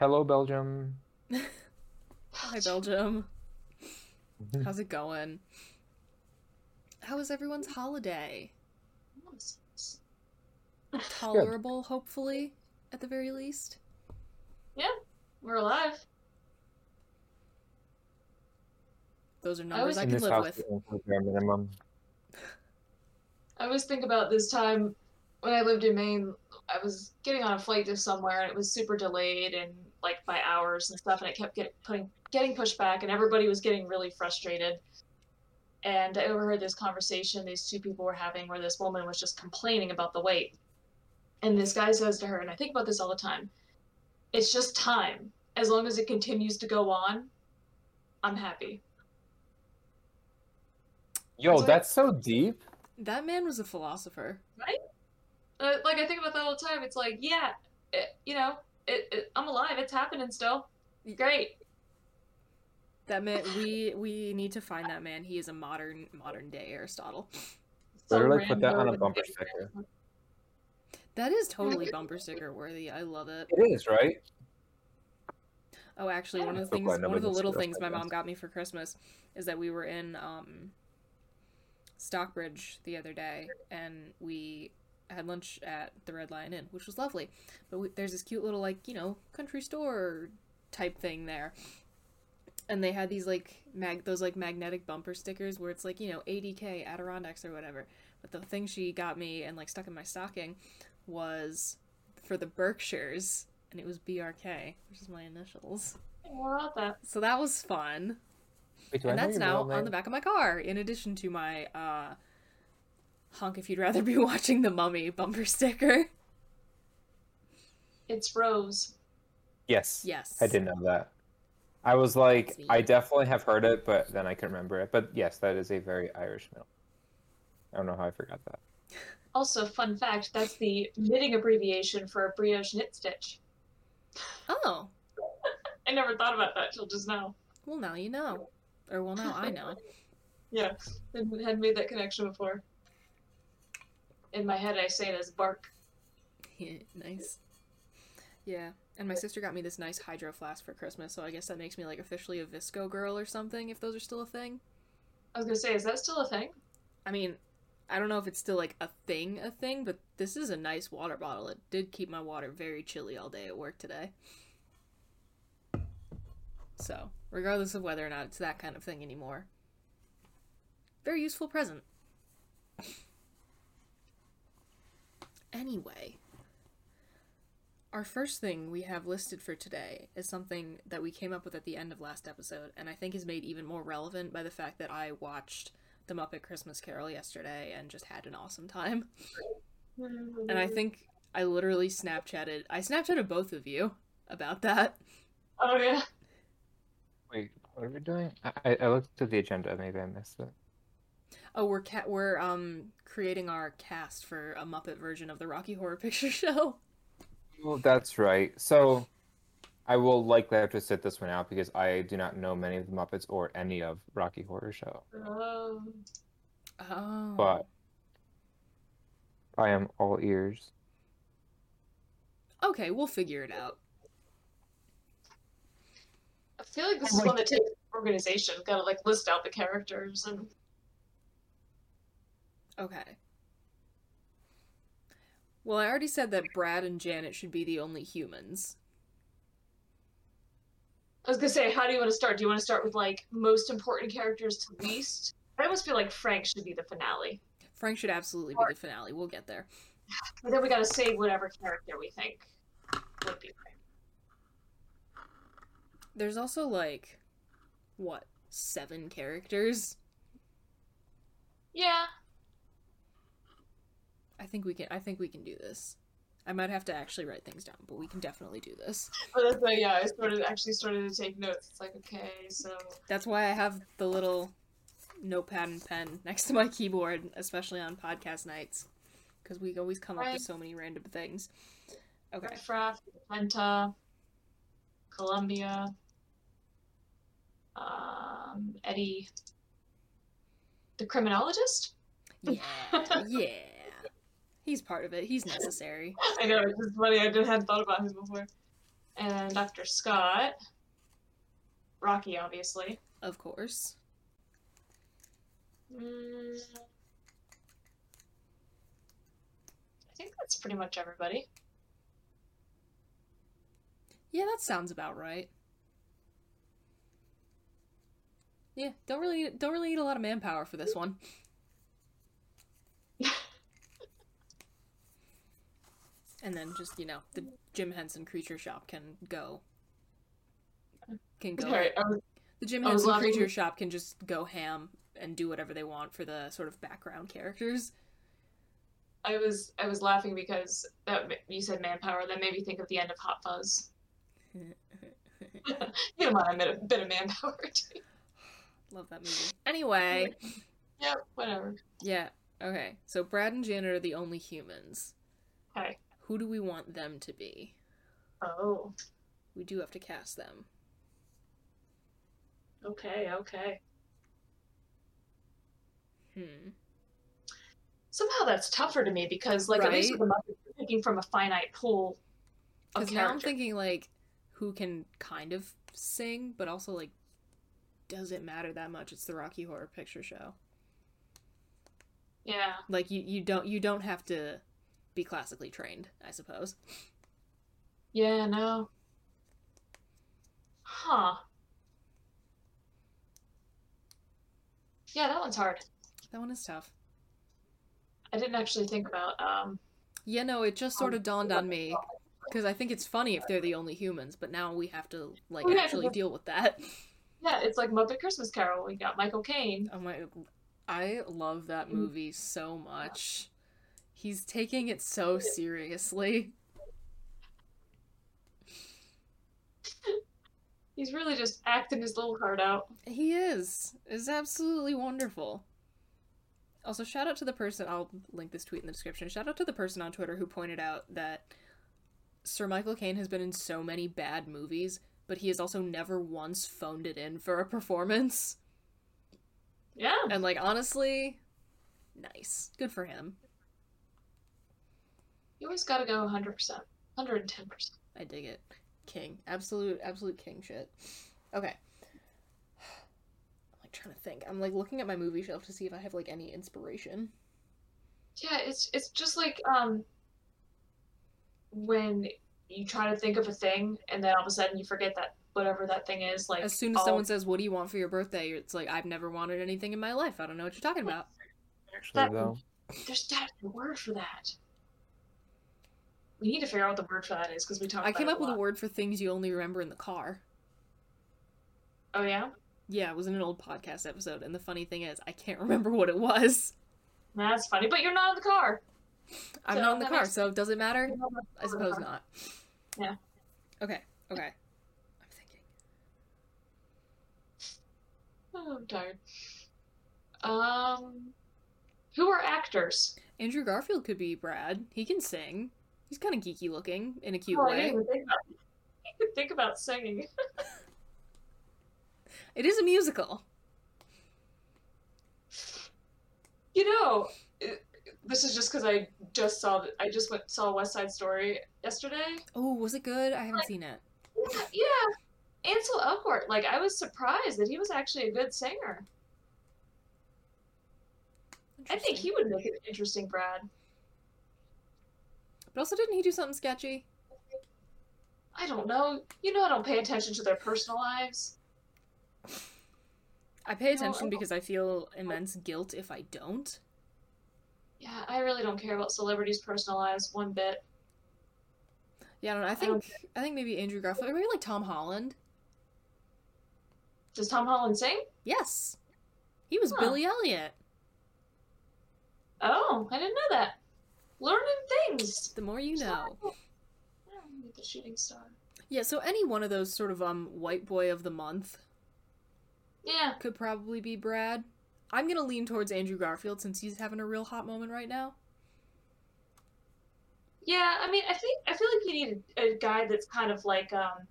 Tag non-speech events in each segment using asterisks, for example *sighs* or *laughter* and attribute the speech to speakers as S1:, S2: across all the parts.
S1: Hello, Belgium. *laughs*
S2: Hi, Belgium. *laughs* How's it going? How was everyone's holiday? Tolerable, hopefully, at the very least.
S3: Yeah, we're alive.
S2: Those are
S3: I
S2: numbers
S3: was-
S2: I, can
S1: this
S2: live
S1: house,
S2: with.
S1: we include bare minimum.
S3: I always think about this time when I lived in Maine. I was getting on a flight to somewhere and it was super delayed and like by hours and stuff, and it kept get, putting getting pushed back, and everybody was getting really frustrated. And I overheard this conversation these two people were having where this woman was just complaining about the wait. And this guy says to her, and I think about this all the time it's just time. As long as it continues to go on, I'm happy.
S1: Yo,
S3: It's like-
S1: that's so deep.
S2: That man was a philosopher.
S3: Uh, like I think about that all the time. It's like, yeah, it, you know, it, it, I'm alive. It's happening still. Great.
S2: That man, we we need to find that man. He is a modern modern day Aristotle.
S1: Literally
S3: Some
S1: put that on a bumper sticker.
S2: That is totally bumper sticker worthy. I love it.
S1: It is, right?
S2: Oh, actually, one of the
S1: So
S2: things, one of the little things my mom got me for Christmas is that we were in um, Stockbridge the other day, and we had lunch at the Red Lion Inn, which was lovely. But we, there's this cute little like you know country store type thing there, and they had these like mag those like magnetic bumper stickers where it's like you know ADK Adirondacks or whatever. But the thing she got me and like stuck in my stocking was for the Berkshires, and it was BRK, which is my initials.
S3: More about that.
S2: So that was fun.
S1: Wait, do I
S2: And that's now on the back of my car, in addition to my uh honk if you'd rather be *laughs* watching the mummy bumper sticker.
S3: It's Rose.
S1: Yes.
S2: Yes.
S1: I didn't know that. I was like,
S2: That's.
S1: I definitely have heard it, but then I couldn't remember it. But yes, that is a very Irish middle. I don't know how I forgot that.
S3: Also, fun fact, that's the knitting abbreviation for a brioche knit stitch.
S2: Oh. *laughs*
S3: I never thought about that till just now.
S2: Well now you know. Or well now I know. *laughs*
S3: Yeah, I hadn't made that connection before. In my head, I say it as bark. *laughs*
S2: nice. Yeah. And my sister got me this nice hydro flask for Christmas, so I guess that makes me like officially a VSCO girl or something, if those are still a thing.
S3: I was gonna say, is that still a thing?
S2: I mean, I don't know if it's still like a thing, a thing, but this is a nice water bottle. It did keep my water very chilly all day at work today. So, regardless of whether or not it's that kind of thing anymore, very useful present. *laughs* Anyway, our first thing we have listed for today is something that we came up with at the end of last episode, and I think is made even more relevant by the fact that I watched The Muppet Christmas Carol yesterday and just had an awesome time. And I think I literally Snapchatted, I Snapchatted both of you about that.
S3: Oh yeah.
S1: Wait, what are we doing? I, I- I looked at the agenda. Maybe I missed it.
S2: Oh, we're ca- we're um creating our cast for a Muppet version of the Rocky Horror *laughs* Picture Show.
S1: Well, that's right. So I will likely have to sit this one out because I do not know many of the Muppets or any of Rocky Horror Show.
S3: Um,
S2: Oh.
S1: But I am all ears.
S2: Okay, we'll figure it out.
S3: I feel like this is one that takes organization. Gotta like list out the characters and
S2: Okay. Well, I already said that Brad and Janet should be the only humans.
S3: I was gonna say, how do you want to start? Do you want to start with like most important characters to least? I almost feel like Frank should be the finale.
S2: Frank should absolutely be the finale. We'll get there.
S3: But then we gotta save whatever character we think would be right.
S2: There's also like what, seven characters?
S3: Yeah.
S2: I think we can I think we can do this. I might have to actually write things down, but we can definitely do this.
S3: But that's why, yeah, I started actually started to take notes. It's like, okay, so
S2: That's why I have the little notepad and pen next to my keyboard, especially on podcast nights, because we always come up with so many random things. Okay.
S3: Riffraff, Penta, Columbia, um, Eddie, the criminologist.
S2: Yeah. *laughs* yeah. He's part of it. He's necessary. *laughs*
S3: I know it's just funny. I just hadn't thought about him before. And Dr. Scott, Rocky, obviously.
S2: Of course.
S3: Mm, I think that's pretty much everybody.
S2: Yeah, that sounds about right. Yeah, don't really don't really need a lot of manpower for this one. And then just, you know, the Jim Henson Creature Shop can go can go
S3: Sorry, was,
S2: the Jim Henson
S3: laughing-
S2: Creature Shop can just go ham and do whatever they want for the sort of background characters.
S3: I was I was laughing because that you said manpower. That made me think of the end of Hot Fuzz. *laughs* you a bit, a bit of manpower. *laughs* too.
S2: Love that movie. Anyway,
S3: yeah, whatever.
S2: yeah, okay. So Brad and Janet are the only humans.
S3: Okay.
S2: Who do we want them to be?
S3: Oh.
S2: We do have to cast them.
S3: Okay. Okay.
S2: Hmm.
S3: Somehow that's tougher to me because, like, at least
S2: Right.
S3: with the Muppets, you're picking from a finite pool
S2: Because now I'm thinking like who can kind of sing, but also like does it matter that much? It's the Rocky Horror Picture Show.
S3: Yeah.
S2: Like you, you don't you don't have to be classically trained, I suppose.
S3: Yeah. No. Huh. Yeah, that one's hard.
S2: That one is tough.
S3: I didn't actually think about. Um.
S2: Yeah, no, it just sort of dawned on me *laughs* because I think it's funny if they're the only humans, but now we have to like
S3: Oh, yeah,
S2: actually deal with that.
S3: Yeah, it's like Muppet Christmas Carol. We got Michael Caine.
S2: Oh my, I love that movie so much. He's taking it so seriously.
S3: He's really just acting his little heart out.
S2: He is. Is absolutely wonderful. Also, shout out to the person. I'll link this tweet in the description. Shout out to the person on Twitter who pointed out that Sir Michael Caine has been in so many bad movies, but he has also never once phoned it in for a performance.
S3: Yeah.
S2: And like honestly, nice. Good for him.
S3: You always gotta go 100%. 110%.
S2: I dig it. King. Absolute absolute king shit. Okay. I'm like trying to think. I'm like looking at my movie shelf to see if I have like any inspiration.
S3: Yeah, it's it's just like um when you try to think of a thing and then all of a sudden you forget that whatever that thing is like
S2: As soon as
S3: all-
S2: someone says, "What do you want for your birthday?" it's like, "I've never wanted anything in my life. I don't know what you're talking about."
S1: Actually,
S3: That-
S1: though,
S3: there's got to be a word for that. We need to figure out what the word for that is because we talked
S2: I came up with a word for things you only remember in the car.
S3: Oh yeah?
S2: Yeah, it was in an old podcast episode, and the funny thing is, I can't remember what it was.
S3: That's funny, but you're not in the car.
S2: I'm
S3: So
S2: not in the car, so does it matter?
S3: You're not in the
S2: I suppose not.
S3: Yeah.
S2: Okay. Okay. I'm thinking.
S3: Oh, I'm tired. Um, who are actors?
S2: Andrew Garfield could be Brad. He can sing. He's kind of geeky looking in a cute
S3: Oh,
S2: way.
S3: think about, *laughs* think about singing.
S2: It is a musical.
S3: You know, it- this is just because I just saw I just went saw West Side Story yesterday.
S2: Oh, was it good? I haven't seen it.
S3: Yeah, yeah. Ansel Elgort. Like I was surprised that he was actually a good singer. I think he would make an interesting Brad.
S2: But also, didn't he do something sketchy?
S3: I don't know. You know, I don't pay attention to their personal lives.
S2: I pay
S3: No,
S2: attention
S3: I-
S2: because I feel immense guilt if I don't.
S3: Yeah, I really don't care about celebrities' personal lives one bit.
S2: Yeah, I don't know. I
S3: don't
S2: think I think maybe Andrew Garfield, or maybe like Tom Holland.
S3: Does Tom Holland sing?
S2: Yes, he was
S3: Huh.
S2: Billy Elliot.
S3: Oh, I didn't know that. Learning things.
S2: The more you know.
S3: Oh, meet the shooting star.
S2: Yeah, so any one of those sort of um white boy of the month
S3: Yeah,
S2: could probably be Brad. I'm gonna lean towards Andrew Garfield since he's having a real hot moment right now.
S3: yeah. I mean, I think I feel like you need a, a guy that's kind of like um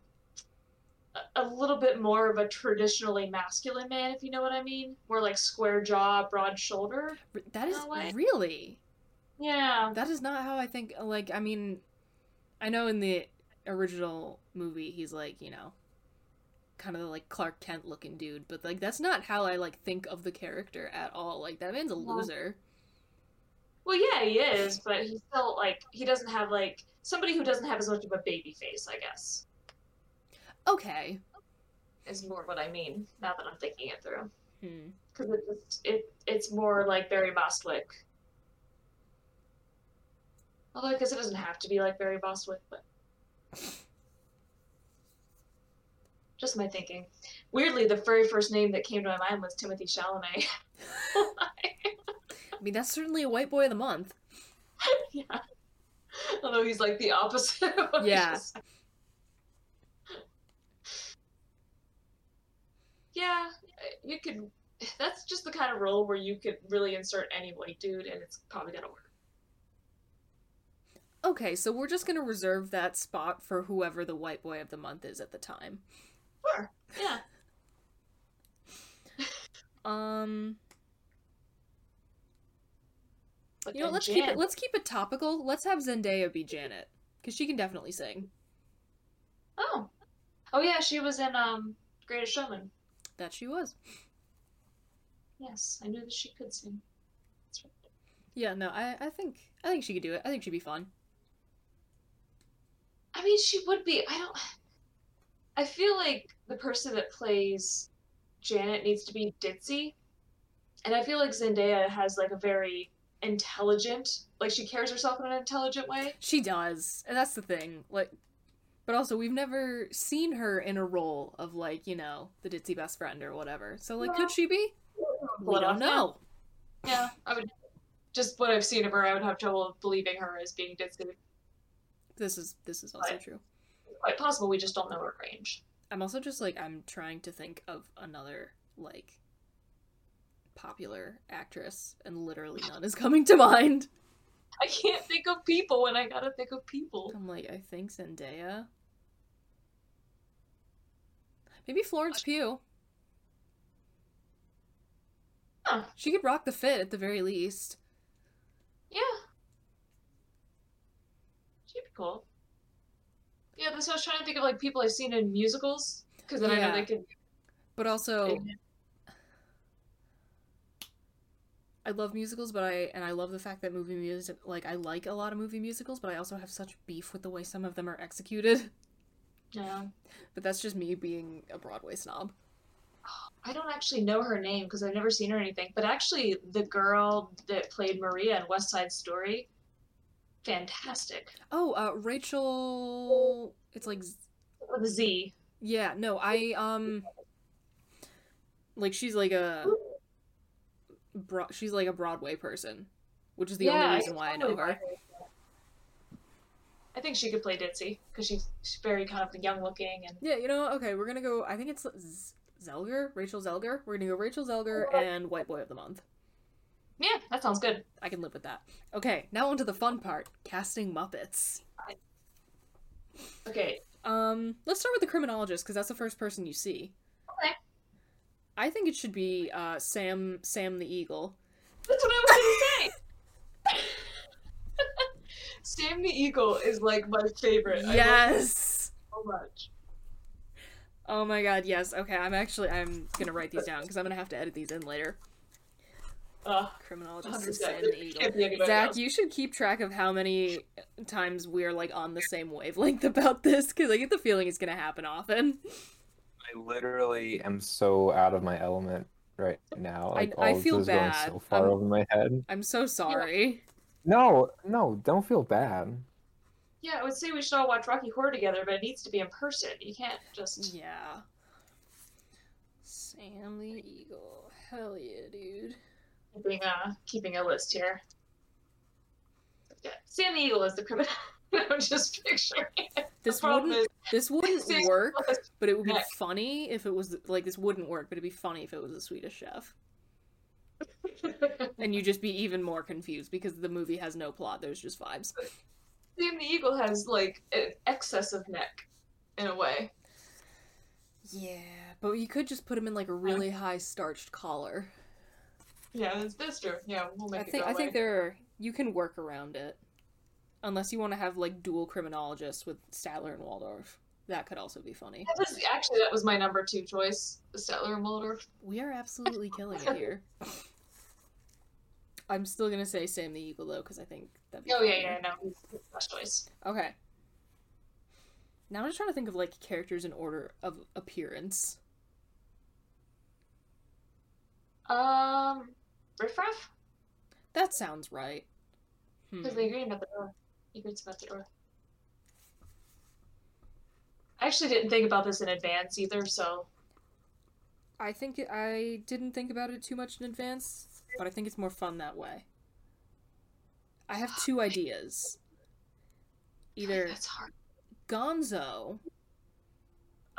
S3: a, a little bit more of a traditionally masculine man, if you know what I mean. More like square jaw, broad shoulder.
S2: That is really
S3: Yeah.
S2: that is not how I think. Like, I mean, I know in the original movie he's like you know kind of like Clark Kent looking dude, but like that's not how I like think of the character at all. Like that man's a
S3: No.
S2: loser.
S3: Well, yeah, he is, but he's still like he doesn't have like somebody who doesn't have as much of a baby face, I guess.
S2: Okay.
S3: Is more what I mean now that I'm thinking it through.
S2: Hmm.
S3: because it just it it's more like Barry Bostwick. Although I guess it doesn't have to be like Barry Bostwick, but just my thinking. Weirdly, the very first name that came to my mind was Timothy Chalamet. *laughs*
S2: I mean, that's certainly a white boy of the month. *laughs*
S3: yeah. Although he's like the opposite. of what
S2: Yeah.
S3: Yeah, you could. That's just the kind of role where you could really insert any white dude, and it's probably gonna work.
S2: Okay, so we're just gonna reserve that spot for whoever the white boy of the month is at the time.
S3: Sure. Yeah. *laughs*
S2: Um,
S3: But
S2: you know, let's keep it. Let's keep it topical. Let's have Zendaya be Janet because she can definitely sing.
S3: Oh. Oh yeah, she was in um Greatest Showman.
S2: That she was.
S3: Yes, I knew that she could sing. That's right.
S2: Yeah, no, I, I think, I think she could do it. I think she'd be fun.
S3: I mean, she would be. I don't. I feel like the person that plays Janet needs to be ditzy, and I feel like Zendaya has like a very intelligent, like she carries herself in an intelligent way.
S2: She does, and that's the thing. Like, but also we've never seen her in a role of like, you know, the ditzy best friend or whatever. So like,
S3: Yeah.
S2: could she be? We don't
S3: off,
S2: know.
S3: Yeah, I would. Just what I've seen of her, I would have trouble believing her as being ditzy.
S2: This is this is also
S3: Right.
S2: true.
S3: Quite possible, we just don't know her range.
S2: I'm also just like I'm trying to think of another like popular actress, and literally none is coming to mind. *laughs*
S3: I can't think of people when I gotta think of people.
S2: I'm like, I think Zendaya. Maybe Florence Pugh.
S3: Huh.
S2: She could rock the fit at the very least.
S3: Yeah. Cool. Yeah, that's what I was trying to think of, like people I've seen in musicals, because then I
S2: Yeah.
S3: know they could.
S2: But also, I love musicals, but I and I love the fact that movie music like I like a lot of movie musicals, but I also have such beef with the way some of them are executed. *laughs*
S3: Yeah.
S2: But that's just me being a Broadway snob.
S3: I don't actually know her name because I've never seen her anything, but actually, the girl that played Maria in West Side Story, fantastic.
S2: Oh, uh Rachel it's like Z-
S3: With a Z.
S2: yeah, no, I um like she's like a bro- she's like a Broadway person, which is the
S3: Yeah,
S2: only
S3: I
S2: reason why I know
S3: totally
S2: her.
S3: I think she could play Ditzy because she's, she's very kind of young looking and
S2: Yeah, you know, okay, we're gonna go. I think it's Z- Zelger, Rachel Zelger. We're gonna go Rachel Zelger and White Boy of the Month.
S3: Yeah, that sounds good.
S2: I can live with that. Okay, now on to the fun part: casting Muppets.
S3: Okay,
S2: Um, let's start with the criminologist because that's the first person you see.
S3: Okay.
S2: I think it should be uh, Sam Sam the Eagle.
S3: that's what I was gonna say. *laughs* Sam the Eagle is like my favorite. I love him
S2: Yes.
S3: so much.
S2: Oh my god, yes. Okay, I'm actually I'm gonna write these down because I'm gonna have to edit these in later.
S3: Uh,
S2: Criminologist
S3: 100%.
S2: is Sam the Eagle.
S3: Can't be anybody
S2: Zach,
S3: else.
S2: you should keep track of how many times we're like on the same wavelength about this because I get the feeling it's gonna happen often.
S1: I literally am so out of my element right now. Like,
S2: I
S1: all of
S2: feel
S1: this is going
S2: bad.
S1: so far
S2: I'm-
S1: over my head.
S2: I'm so sorry.
S1: No, no, don't feel bad.
S3: yeah, I would say we should all watch Rocky Horror together, but it needs to be in person. You can't just.
S2: Yeah. Sam the Eagle. Hell yeah, dude.
S3: Keeping, uh, keeping a list here. Yeah, Sam the Eagle is the criminal. *laughs* I'm just picturing it.
S2: This wouldn't this wouldn't work, but it would be
S3: Nick.
S2: funny if it was like this wouldn't work, but it'd be funny if it was a Swedish chef. *laughs* And you just be even more confused because the movie has no plot, there's just vibes.
S3: Sam the Eagle has like an excess of neck, in a way.
S2: Yeah, but you could just put him in like a really high starched collar.
S3: Yeah, it's true. Yeah, we'll make
S2: I
S3: it
S2: think
S3: go
S2: I think there are, you can work around it. Unless you want to have like dual criminologists with Statler and Waldorf. That could also be funny.
S3: That was actually that was my number two choice, Statler and Waldorf.
S2: We are absolutely killing it here. *laughs* I'm still gonna say Sam the Eagle though, because I think that'd be
S3: Oh yeah, yeah, no, he's he's the best choice.
S2: Okay. Now I'm just trying to think of like characters in order of appearance.
S3: Um, Riff Raff,
S2: That sounds right. Hmm.
S3: because they greet him at the door. He him at the door. I actually didn't think about this in advance either, so
S2: I think it, I didn't think about it too much in advance, but I think it's more fun that way. I have two *sighs* ideas. Either
S3: that's hard.
S2: Gonzo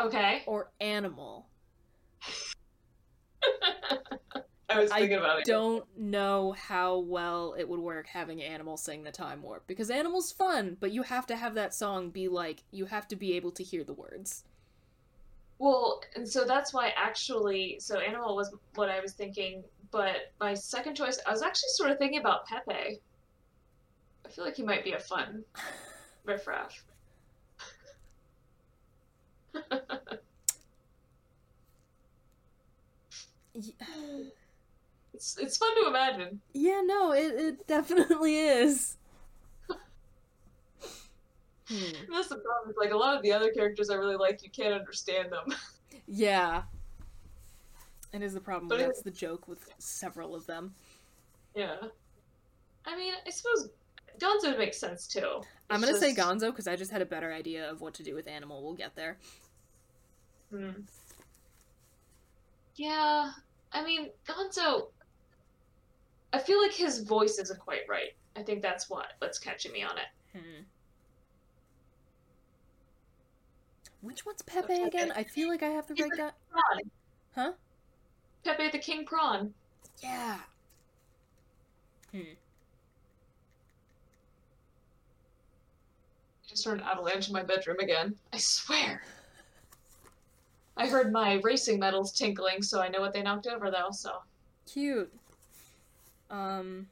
S3: Okay,
S2: or Animal. *laughs*
S3: I was
S2: I
S3: about it.
S2: don't know how well it would work having Animal sing the Time Warp because Animal's fun, but you have to have that song be like you have to be able to hear the words.
S3: Well, and so that's why actually, so Animal was what I was thinking, but my second choice, I was actually sort of thinking about Pepe. I feel like he might be a fun *laughs* riffraff. *laughs* It's it's fun to imagine.
S2: Yeah, no, it, it definitely is. Hmm.
S3: That's the problem. Like a lot of the other characters I really like, you can't understand them.
S2: Yeah. It is the problem.
S3: But it-
S2: That's the joke with several of them.
S3: yeah. I mean, I suppose Gonzo makes sense too.
S2: I'm gonna say Gonzo because I just had a better idea of what to do with Animal. We'll get there.
S3: Hmm. Yeah, I mean, Gonzo. I feel like his voice isn't quite right. I think that's what what's catching me on it.
S2: Hmm. Which one's Pepe
S3: Pepe.
S2: again? I feel like I have the
S3: He's
S2: right guy.
S3: Prawn.
S2: Huh?
S3: Pepe the King Prawn.
S2: Yeah. Hmm.
S3: I just heard an avalanche in my bedroom again. I swear. I heard my racing medals tinkling, so I know what they knocked over though. So
S2: Cute. Um.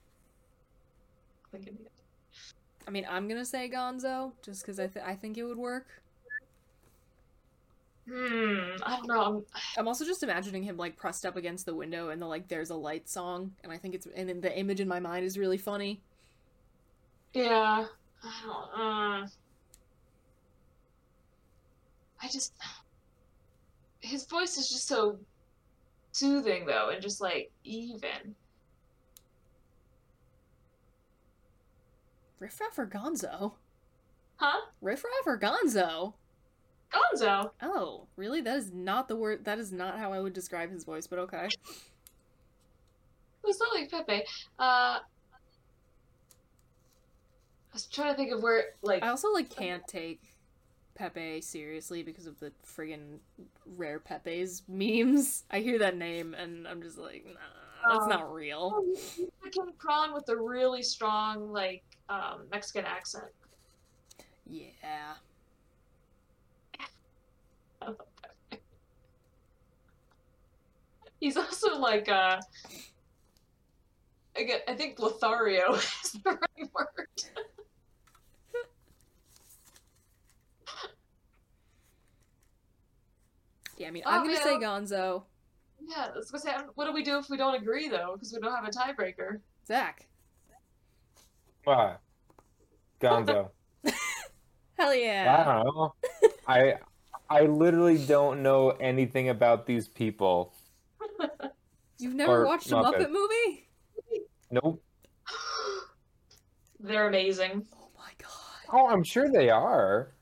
S2: I mean, I'm gonna say Gonzo just because I th- I think it would work.
S3: hmm, I don't know. *sighs* I'm,
S2: also just imagining him like pressed up against the window and the like "There's a light" song, and I think it's and the image in my mind is really funny.
S3: yeah, I don't. Uh, I just *sighs* his voice is just so soothing though, and just like even.
S2: Riff Raff or Gonzo?
S3: Huh?
S2: Riff Raff or Gonzo?
S3: Gonzo.
S2: Oh, really? That is not the word. That is not how I would describe his voice. But okay.
S3: It's not like Pepe. Uh, I was trying to think of where, like,
S2: I also like can't take Pepe seriously because of the friggin' rare Pepe's memes. *laughs* I hear that name and I'm just like, nah, that's
S3: Oh.
S2: not real.
S3: King Prawn with a really strong, like, um, Mexican accent.
S2: Yeah. *laughs*
S3: He's also like, uh, I get, I think Lothario *laughs* is the right word. *laughs*
S2: Yeah, I mean,
S3: Oh,
S2: I'm gonna say. Gonzo.
S3: Yeah, that's what's happening. What do we do if we don't agree though? Because we don't have a tiebreaker.
S2: Zach.
S1: Ah, Gonzo. *laughs*
S2: Hell yeah.
S1: I
S2: yeah.
S1: don't know. I I literally don't know anything about these people.
S2: You've never
S1: Or
S2: watched a
S1: Muppet.
S2: Muppet movie?
S1: Nope. *gasps*
S3: They're amazing.
S2: Oh my god.
S1: Oh, I'm sure they are.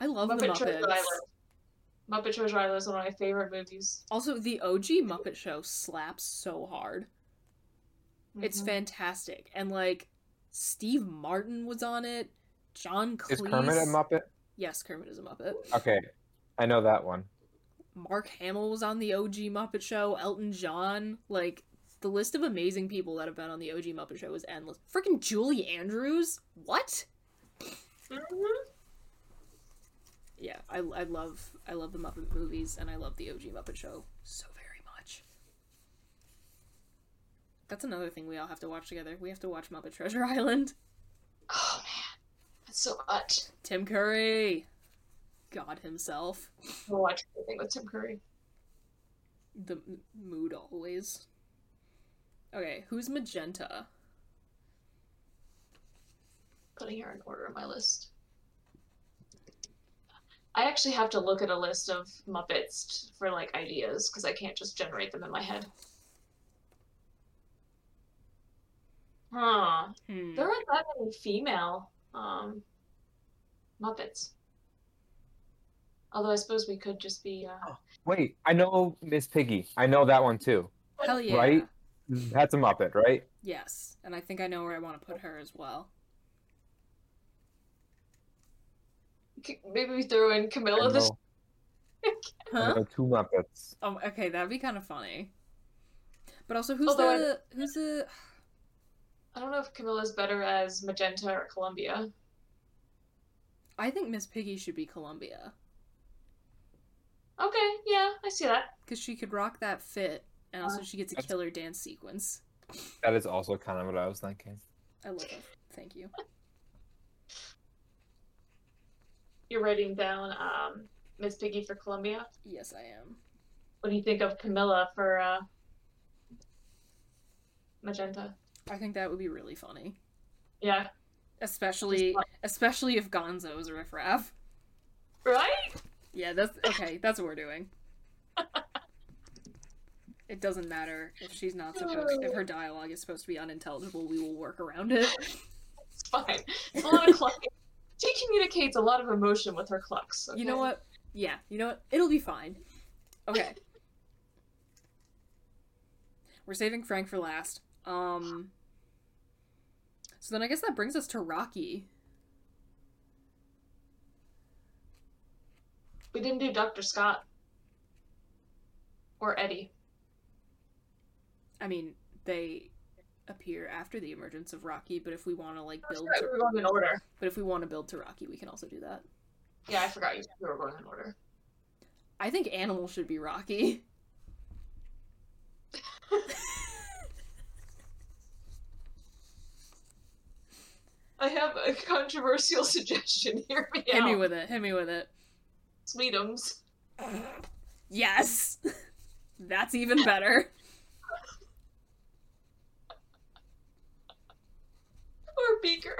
S2: I love the
S3: Muppet Treasure
S2: Muppets.
S3: Island. Muppet Treasure Island is one of my favorite movies.
S2: Also, the OG Muppet Show slaps so hard. It's
S3: Mhm.
S2: fantastic. And like Steve Martin was on it. John Cleese.
S1: Is Kermit a Muppet?
S2: Yes, Kermit is a Muppet.
S1: Okay, I know that one.
S2: Mark Hamill was on the OG Muppet Show. Elton John. Like the list of amazing people that have been on the OG Muppet Show is endless. Freaking Julie Andrews. What?
S3: Mhm.
S2: Yeah, I, I love I love the Muppet movies and I love the OG Muppet Show so very much. That's another thing we all have to watch together. We have to watch Muppet Treasure *laughs* Island.
S3: Oh man, that's so much.
S2: Tim Curry, God himself.
S3: I'll watch everything with Tim Curry.
S2: The m- mood always. Okay, who's Magenta?
S3: Putting her in order on my list. I actually have to look at a list of Muppets for like ideas because I can't just generate them in my head. Huh.
S2: Hmm.
S3: There aren't that many female um, Muppets. Although I suppose we could just be. Uh...
S1: Wait, I know Miss Piggy. I know that one too.
S2: Hell yeah.
S1: Right? That's a Muppet, right?
S2: Yes, and I think I know where I want to put her as well.
S3: Maybe we throw in Camilla. The... *laughs*
S2: Huh?
S1: two Muppets.
S2: Oh, okay, that'd be kind of funny. But also, who's
S3: Although I-
S2: the who's the?
S3: I don't know if Camilla's better as Magenta or Columbia.
S2: I think Miss Piggy should be Columbia
S3: Okay, yeah, I see that.
S2: because she could rock that fit, and also
S3: Uh,
S2: she gets a killer dance sequence.
S1: That is also kind of what I was thinking.
S2: I love it. Thank you. *laughs*
S3: You're writing down um, Miss Piggy for Columbia.
S2: Yes, I am.
S3: What do you think of Camilla for uh, Magenta?
S2: I think that would be really funny,
S3: Yeah,
S2: especially especially if Gonzo is a riffraff.
S3: right?
S2: Yeah, that's okay. That's what we're doing. It doesn't matter if she's not supposed. If her dialogue is supposed to be unintelligible, we will work around it.
S3: It's fine. It's a lot of clucking. She communicates a lot of emotion with her clucks.
S2: You know what? Yeah, you know what? It'll be fine. Okay. *laughs* We're saving Frank for last. Um So then I guess that brings us to Rocky.
S3: We didn't do Dr. Scott or Eddie.
S2: I mean, they appear after the emergence of Rocky, but if we want to like build
S3: right,
S2: to,
S3: we were going in order.
S2: but if we want to build to Rocky, we can also do that.
S3: Yeah, I forgot you. We were going in order.
S2: I think Animal should be Rocky. *laughs*
S3: I have a *laughs* controversial suggestion. *laughs* Hear me
S2: Hit
S3: out.
S2: me with it. Hit me with it.
S3: Sweetums.
S2: Yes. *laughs* That's even better.
S3: Or Beaker.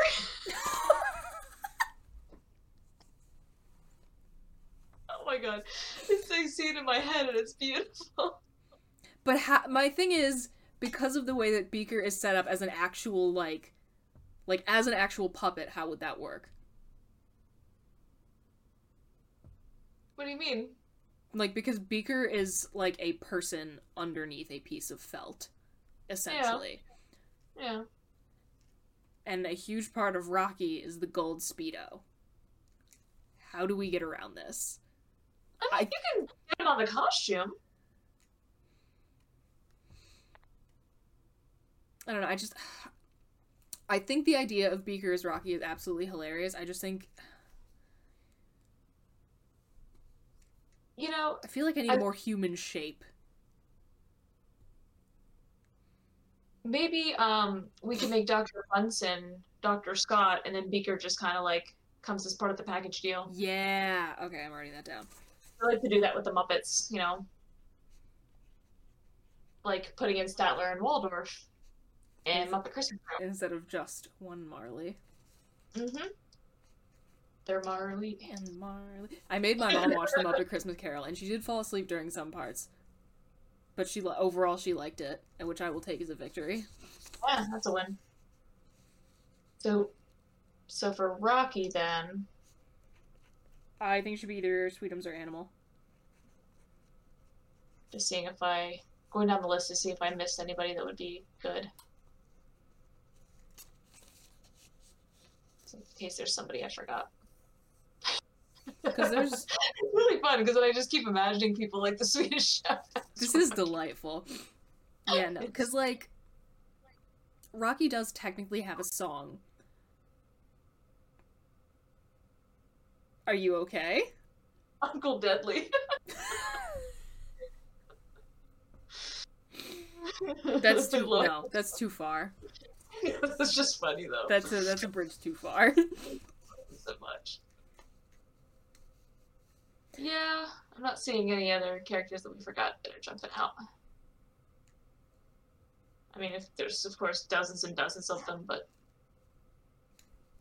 S3: oh my god. It's I see it in my head and it's beautiful.
S2: But ha- my thing is because of the way that Beaker is set up as an actual like like as an actual puppet, how would that work?
S3: What do you mean?
S2: Like because Beaker is like a person underneath a piece of felt essentially.
S3: Yeah. yeah.
S2: And a huge part of Rocky is the gold speedo. How do we get around this?
S3: I think you can get him on the costume.
S2: I don't know. I just, I think the idea of Beaker as Rocky is absolutely hilarious. I just think
S3: You know,
S2: I feel like I need
S3: I-
S2: a more human shape.
S3: maybe um we can make Dr. Bunsen Dr. Scott and then Beaker just kind of like comes as part of the package deal.
S2: Yeah. Okay, I'm writing that down.
S3: I like to do that with the Muppets, you know. like putting in Statler and Waldorf and Muppet Christmas Carol.
S2: Instead of just one Marley.
S3: Mm-hmm. They're Marley and
S2: And Marley. I made my mom watch the Muppet Christmas Carol, and she did fall asleep during some parts. But she li- overall she liked it, and which I will take as a victory.
S3: yeah, that's a win. So, so for Rocky then,
S2: I think it should be either Sweetums or Animal.
S3: just seeing if I going down the list to see if I missed anybody that would be good. In case there's somebody I forgot. *laughs*
S2: Because there's *laughs*
S3: It's really fun because then I just keep imagining people like the Swedish chef.
S2: this is delightful. Yeah, no, because like Rocky does technically have a song. Are you okay?
S3: Uncle Deadly. *laughs*
S2: That's too no. That's too far. *laughs*
S3: That's just funny though.
S2: That's a that's a bridge too far. *laughs*
S3: so much. Yeah, I'm not seeing any other characters that we forgot that are jumping out. I mean, if there's of course dozens and dozens of them, but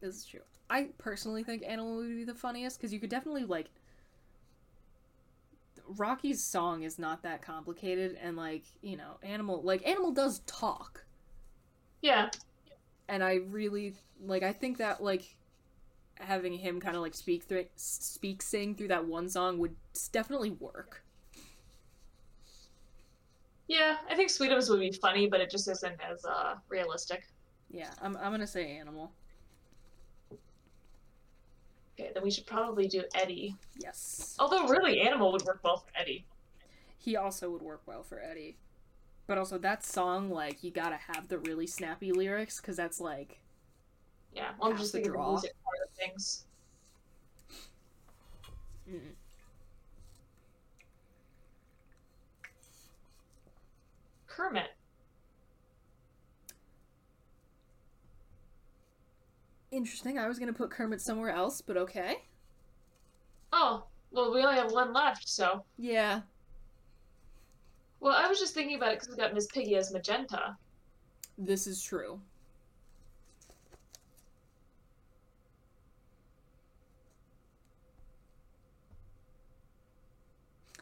S2: this is true. I personally think Animal would be the funniest because you could definitely like. Rocky's song is not that complicated, and like you know, Animal like Animal does talk,
S3: yeah,
S2: and I really like. I think that like having him kind of like speak through speak sing through that one song would definitely work.
S3: yeah, I think Sweetums would be funny, but it just isn't as uh, realistic.
S2: Yeah, I'm I'm gonna say Animal.
S3: Okay, then we should probably do Eddie.
S2: Yes,
S3: Although really, Animal would work well for Eddie.
S2: he also would work well for Eddie. But also that song, like you gotta have the really snappy lyrics because that's like
S3: Yeah, well, I'm just
S2: the draw.
S3: the music part of things.
S2: mm.
S3: Kermit.
S2: interesting. I was gonna put Kermit somewhere else, but okay.
S3: Oh, well, we only have one left, so.
S2: Yeah,
S3: Well, I was just thinking about it because we got Miss Piggy as Magenta.
S2: this is true.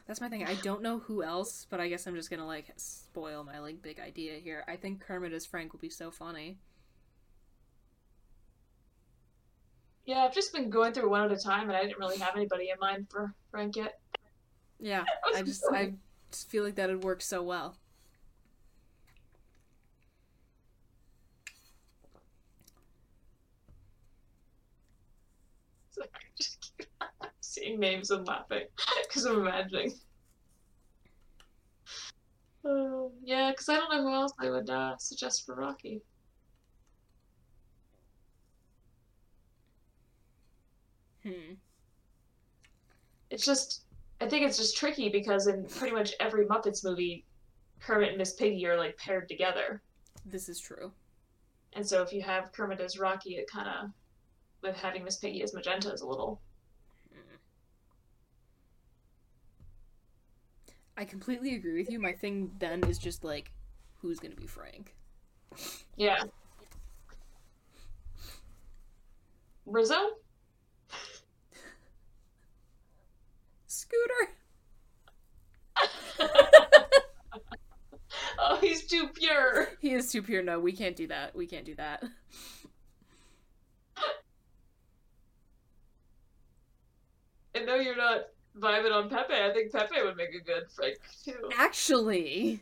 S2: That's my thing. I don't know who else, but I guess I'm just gonna like spoil my like big idea here. I think Kermit as Frank would be so funny.
S3: Yeah, I've just been going through one at a time, and I didn't really have anybody in mind for Frank yet.
S2: Yeah, *laughs* I just I just feel like that'd work so well.
S3: So I just keep seeing names and laughing because I'm imagining. Uh, *sighs* yeah, because I don't know who else I would uh, suggest for Rocky.
S2: Hmm.
S3: It's just, I think it's just tricky because in pretty much every Muppets movie, Kermit and Miss Piggy are like paired together.
S2: This is true.
S3: And so if you have Kermit as Rocky, it kind of, with having Miss Piggy as Magenta, is a little.
S2: I completely agree with you. My thing then is just like, who's gonna be Frank?
S3: Yeah. Rizzo?
S2: Scooter. *laughs*
S3: oh, he's too pure.
S2: He is too pure. No, we can't do that. We can't do that.
S3: I know you're not vibing on Pepe. I think Pepe would make a good Frank too,
S2: Actually,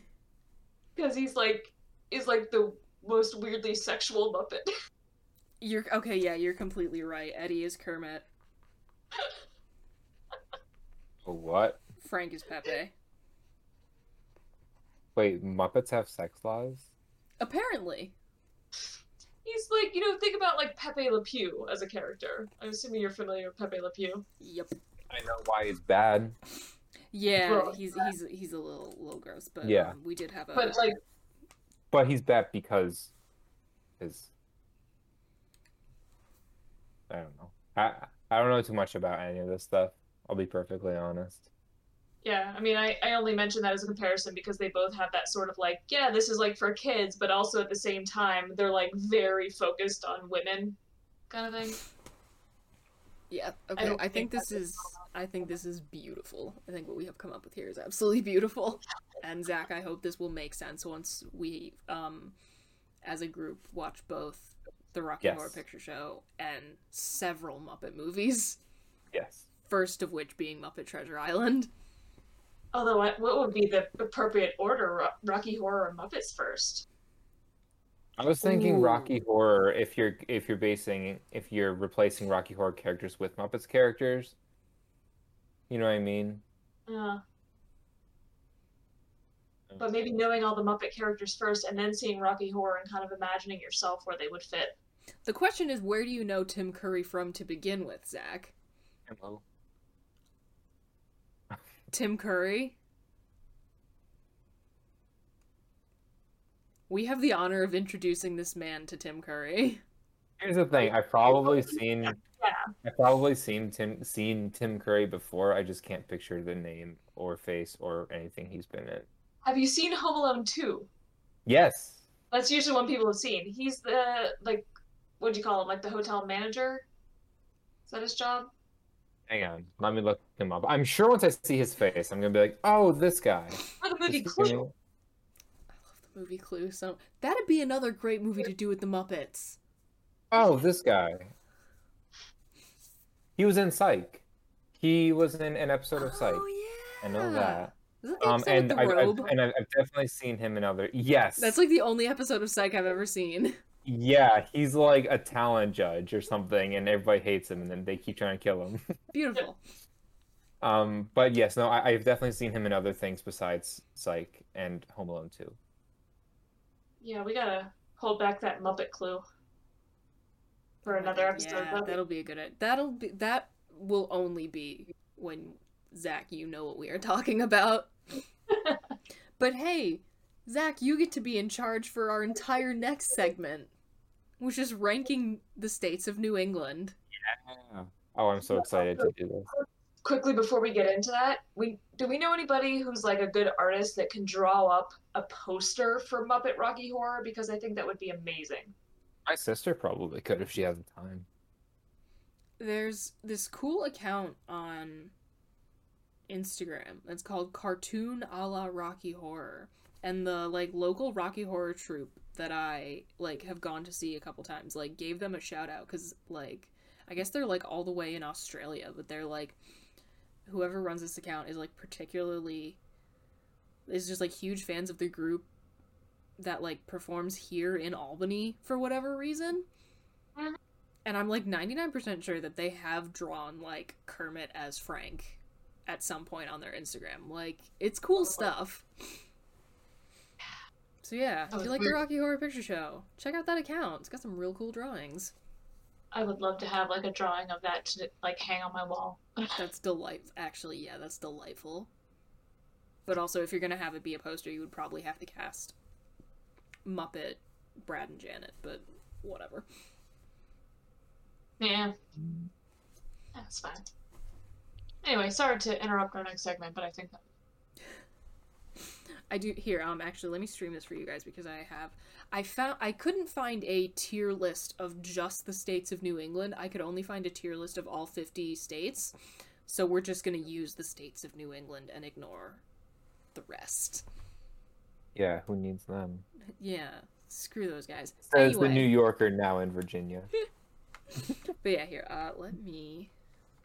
S3: because he's like, he's like the most weirdly sexual Muppet. *laughs*
S2: you're okay. Yeah, you're completely right. Eddie is Kermit. *laughs*
S1: What?
S2: Frank is Pepe.
S1: Wait, Muppets have sex laws?
S2: Apparently.
S3: he's like, you know, think about like Pepe Le Pew as a character. I'm assuming you're familiar with Pepe Le Pew.
S2: Yep.
S1: I know why he's bad.
S2: Yeah,
S3: Bro.
S2: he's he's he's a little little gross, but
S1: Yeah.
S2: um, we did have a
S3: But like,
S1: But he's bad because his I don't know. I I don't know too much about any of this stuff. I'll be perfectly honest.
S3: Yeah, I mean, I, I only mention that as a comparison because they both have that sort of like, yeah, this is like for kids, but also at the same time, they're like very focused on women kind of thing.
S2: Yeah. Okay.
S3: don't
S2: I, think
S3: think
S2: this is. I think this is beautiful. I think what we have come up with here is absolutely *laughs* beautiful. And Zach, I hope this will make sense once we, um, as a group, watch both the Rocky
S1: Yes.
S2: Horror Picture Show and several Muppet movies.
S1: Yes.
S2: First of which being Muppet Treasure Island.
S3: Although, what what would be the appropriate order? Rocky Horror or Muppets first?
S1: I was thinking
S2: Ooh.
S1: Rocky Horror if you're if you're basing if you're replacing Rocky Horror characters with Muppets characters. You know what I mean?
S3: Yeah. But maybe knowing all the Muppet characters first and then seeing Rocky Horror and kind of imagining yourself where they would fit.
S2: The question is, where do you know Tim Curry from to begin with, Zach?
S1: Hello.
S2: Tim Curry? We have the honor of introducing this man to Tim Curry.
S1: Here's the thing. I've probably seen
S3: Yeah.
S1: I've probably seen Tim seen Tim Curry before. I just can't picture the name or face or anything he's been in.
S3: Have you seen Home Alone 2?
S1: Yes.
S3: That's usually one people have seen. He's the, like, what do you call him? Like the hotel manager? Is that his job?
S1: Hang on. Let me look him up. I'm sure once I see his face, I'm gonna be like, oh, this guy.
S3: Or the movie
S1: Just give me-
S3: Clue?
S2: I love the movie Clue. So that'd be another great movie to do with the Muppets.
S1: Oh, this guy. He was in Psych. He was in an episode of Psych.
S2: Oh yeah.
S1: I know that.
S2: Is that the
S1: Um,
S2: episode
S1: and
S2: with the
S1: I've,
S2: robe?
S1: I've, and I've I've definitely seen him in other. Yes.
S2: That's like the only episode of Psych I've ever seen. *laughs*
S1: Yeah, he's like a talent judge or something, and everybody hates him, and then they keep trying to kill him. *laughs*
S2: Beautiful.
S1: um, but yes, no, I, I've definitely seen him in other things besides Psych and Home Alone 2.
S3: Yeah, we gotta hold back that Muppet Clue for another episode.
S2: Yeah,
S3: That'll be-
S2: that'll be a good. That'll be that will only be when Zach, you know what we are talking about. *laughs* but hey, Zach, you get to be in charge for our entire next segment, which is ranking the states of New England. Yeah.
S1: Oh, I'm so excited to do this.
S3: Quickly before we get into that, we do we know anybody who's like a good artist that can draw up a poster for Muppet Rocky Horror? Because I think that would be amazing.
S1: My sister probably could if she has the time.
S2: There's this cool account on Instagram. It's called Cartoon a la Rocky Horror. And the like local Rocky Horror troupe that I like have gone to see a couple times, like gave them a shout out because like I guess they're like all the way in Australia, but they're like whoever runs this account is like particularly is just like huge fans of the group that like performs here in Albany for whatever reason.
S3: Mhm.
S2: And I'm like 99% sure that they have drawn like Kermit as Frank at some point on their Instagram. Like it's cool stuff. So yeah, if you like the Rocky Horror Picture Show, check out that account. It's got some real cool drawings.
S3: I would love to have like a drawing of that to like hang on my wall. *laughs*
S2: That's delightful. Actually, yeah, that's delightful. But also, if you're gonna have it be a poster, you would probably have to cast Muppet, Brad, and Janet. But whatever.
S3: Yeah. That's fine. Anyway, sorry to interrupt our next segment, but I think *laughs*
S2: I do here. Um, actually, let me stream this for you guys because I have. I found I couldn't find a tier list of just the states of New England. I could only find a tier list of all fifty states. So we're just gonna use the states of New England and ignore the rest.
S1: Yeah, who needs them?
S2: Yeah, screw those guys.
S1: Says the
S2: Anyway.
S1: New Yorker now in Virginia. *laughs* *laughs*
S2: But yeah, here, uh, let me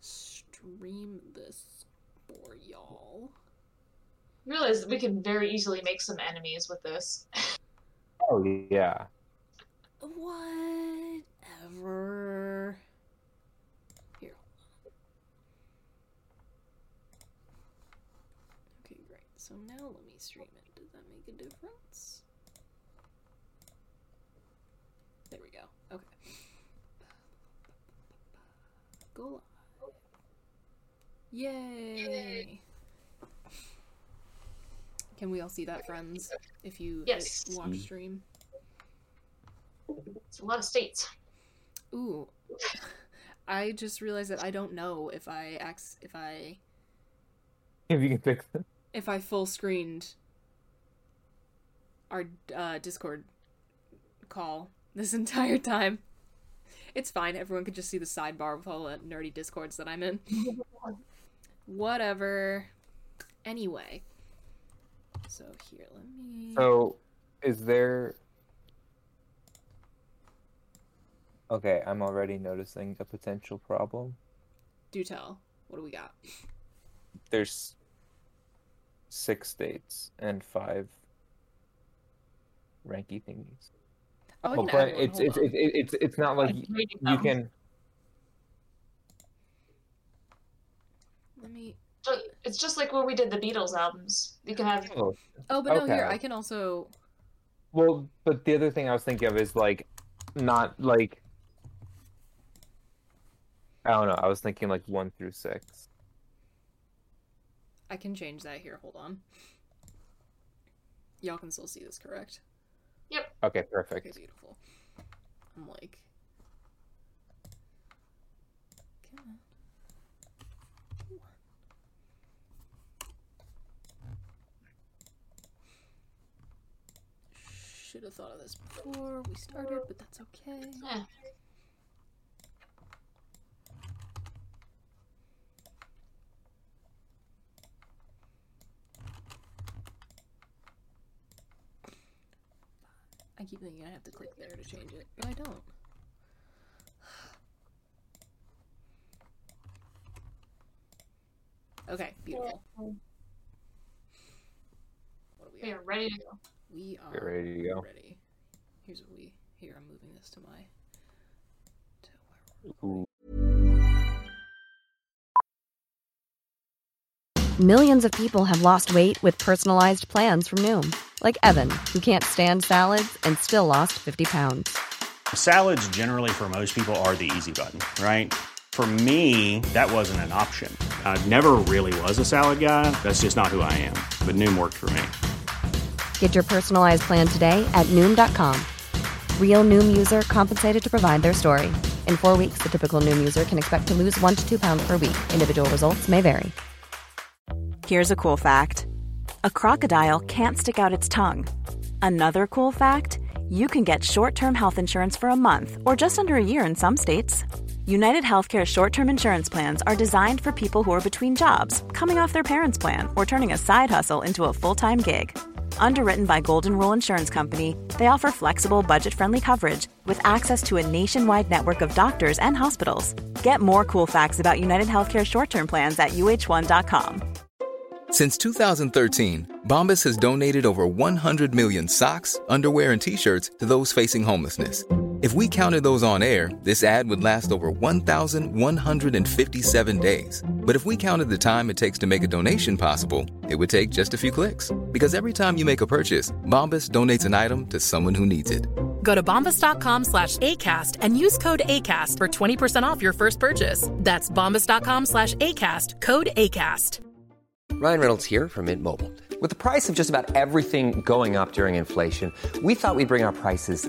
S2: stream this for y'all.
S3: Realize that we can very easily make some enemies with this.
S1: Oh yeah.
S2: Whatever. Here. Okay, great. So now let me stream it. Does that make a difference? There we go. Okay. Go live. Yay! Can we all see that, friends? If you
S3: Yes.
S2: watch stream.
S3: It's a lot of states.
S2: Ooh. *laughs* I just realized that I don't know if I ax if I
S1: if you can pick them.
S2: if I full screened our uh, Discord call *laughs* this entire time. It's fine. Everyone could just see the sidebar with all the nerdy discords that I'm in. *laughs* Whatever. Anyway. So here, let me.
S1: So, is there? Okay, I'm already noticing a potential problem.
S2: Do tell. What do we got?
S1: There's six states and five ranky thingies.
S2: Oh, I
S1: Oh,
S2: can add
S1: but it's it's, it's it's it's not like
S3: I'm
S1: y-
S3: reading
S1: you can.
S2: Let me.
S3: Ju- It's just like when we did the Beatles albums. You can have
S1: Oh,
S2: Oh, but no, here I can also.
S1: Well, but the other thing I was thinking of is like, not like. I don't know. I was thinking like one through six.
S2: I can change that here. Hold on. Y'all can still see this, correct?
S1: Yep.
S2: Okay,
S1: perfect.
S2: beautiful. I'm like. Come on. Should have thought of this before we started, but that's okay.
S3: yeah.
S2: I keep thinking I have to click there to change it, but I don't. *sighs* Okay, beautiful. What do we
S3: We are ready to go.
S2: We are
S1: Get ready to go.
S2: ready. Here's what we. Here, I'm moving this to my. To where
S1: Ooh.
S4: Millions of people have lost weight with personalized plans from Noom, like Evan, who can't stand salads and still lost 50 pounds.
S5: Salads, generally, for most people, are the easy button, right? For me, that wasn't an option. I never really was a salad guy. That's just not who I am. But Noom worked for me.
S4: Get your personalized plan today at Noom.com. Real Noom user compensated to provide their story. In four weeks, the typical Noom user can expect to lose one to two pounds per week. Individual results may vary.
S6: Here's a cool fact a crocodile can't stick out its tongue. Another cool fact you can get short term health insurance for a month or just under a year in some states. United Healthcare short term insurance plans are designed for people who are between jobs, coming off their parents' plan, or turning a side hustle into a full time gig. Underwritten by Golden Rule Insurance Company, they offer flexible, budget friendly coverage with access to a nationwide network of doctors and hospitals. Get more cool facts about United Healthcare short term plans at uh1.com.
S7: Since 2013, Bombas has donated over 100 million socks, underwear, and t shirts to those facing homelessness. If we counted those on air, this ad would last over 1,157 days. But if we counted the time it takes to make a donation possible, it would take just a few clicks. Because every time you make a purchase, Bombas donates an item to someone who needs it.
S8: Go to bombas.com slash ACAST and use code ACAST for 20% off your first purchase. That's bombas.com slash ACAST, code ACAST.
S9: Ryan Reynolds here from Mint Mobile. With the price of just about everything going up during inflation, we thought we'd bring our prices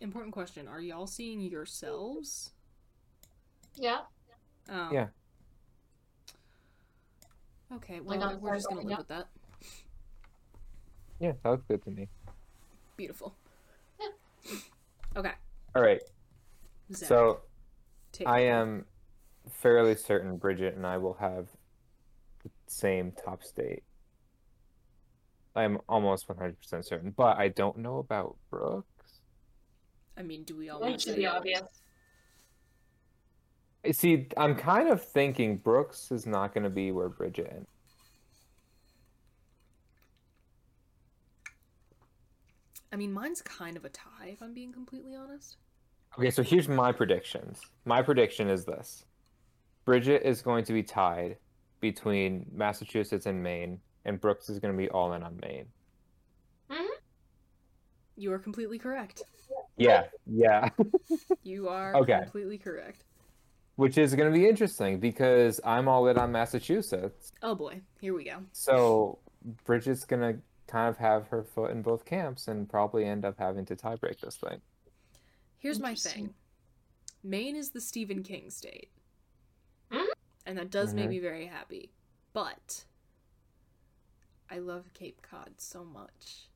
S2: Important question. Are y'all seeing yourselves?
S3: Yeah.
S2: Oh.
S1: Yeah.
S2: Okay,
S3: Like
S2: well,
S3: on the
S2: we're just gonna
S3: going
S2: live
S3: up?
S2: with that.
S1: Yeah, that looks good to me.
S2: Beautiful. Yeah. Okay.
S1: All right.
S2: Zach,
S1: So
S2: take
S1: I am fairly certain Bridget and I will have the same top state. I'm almost 100% certain, but I don't know about Brookes.
S2: I mean, do we all want to
S3: be obvious?
S1: See, I'm kind of thinking Brookes is not going to be where Bridget ended.
S2: I mean, mine's kind of a tie, if I'm being completely honest.
S1: Okay, so here's my predictions. My prediction is this Bridget is going to be tied between Massachusetts and Maine, and Brookes is going to be all in on Maine.
S2: You are completely correct.
S1: Yeah, yeah. *laughs*
S2: You are
S1: Okay.
S2: completely correct.
S1: Which is going to be interesting because I'm all in on Massachusetts.
S2: Oh boy, here we go.
S1: So Bridget's going to kind of have her foot in both camps and probably end up having to tie break this thing.
S2: Here's my thing Maine is the Stephen King state. And that does make
S1: Mhm.
S2: me very happy. But I love Cape Cod so much.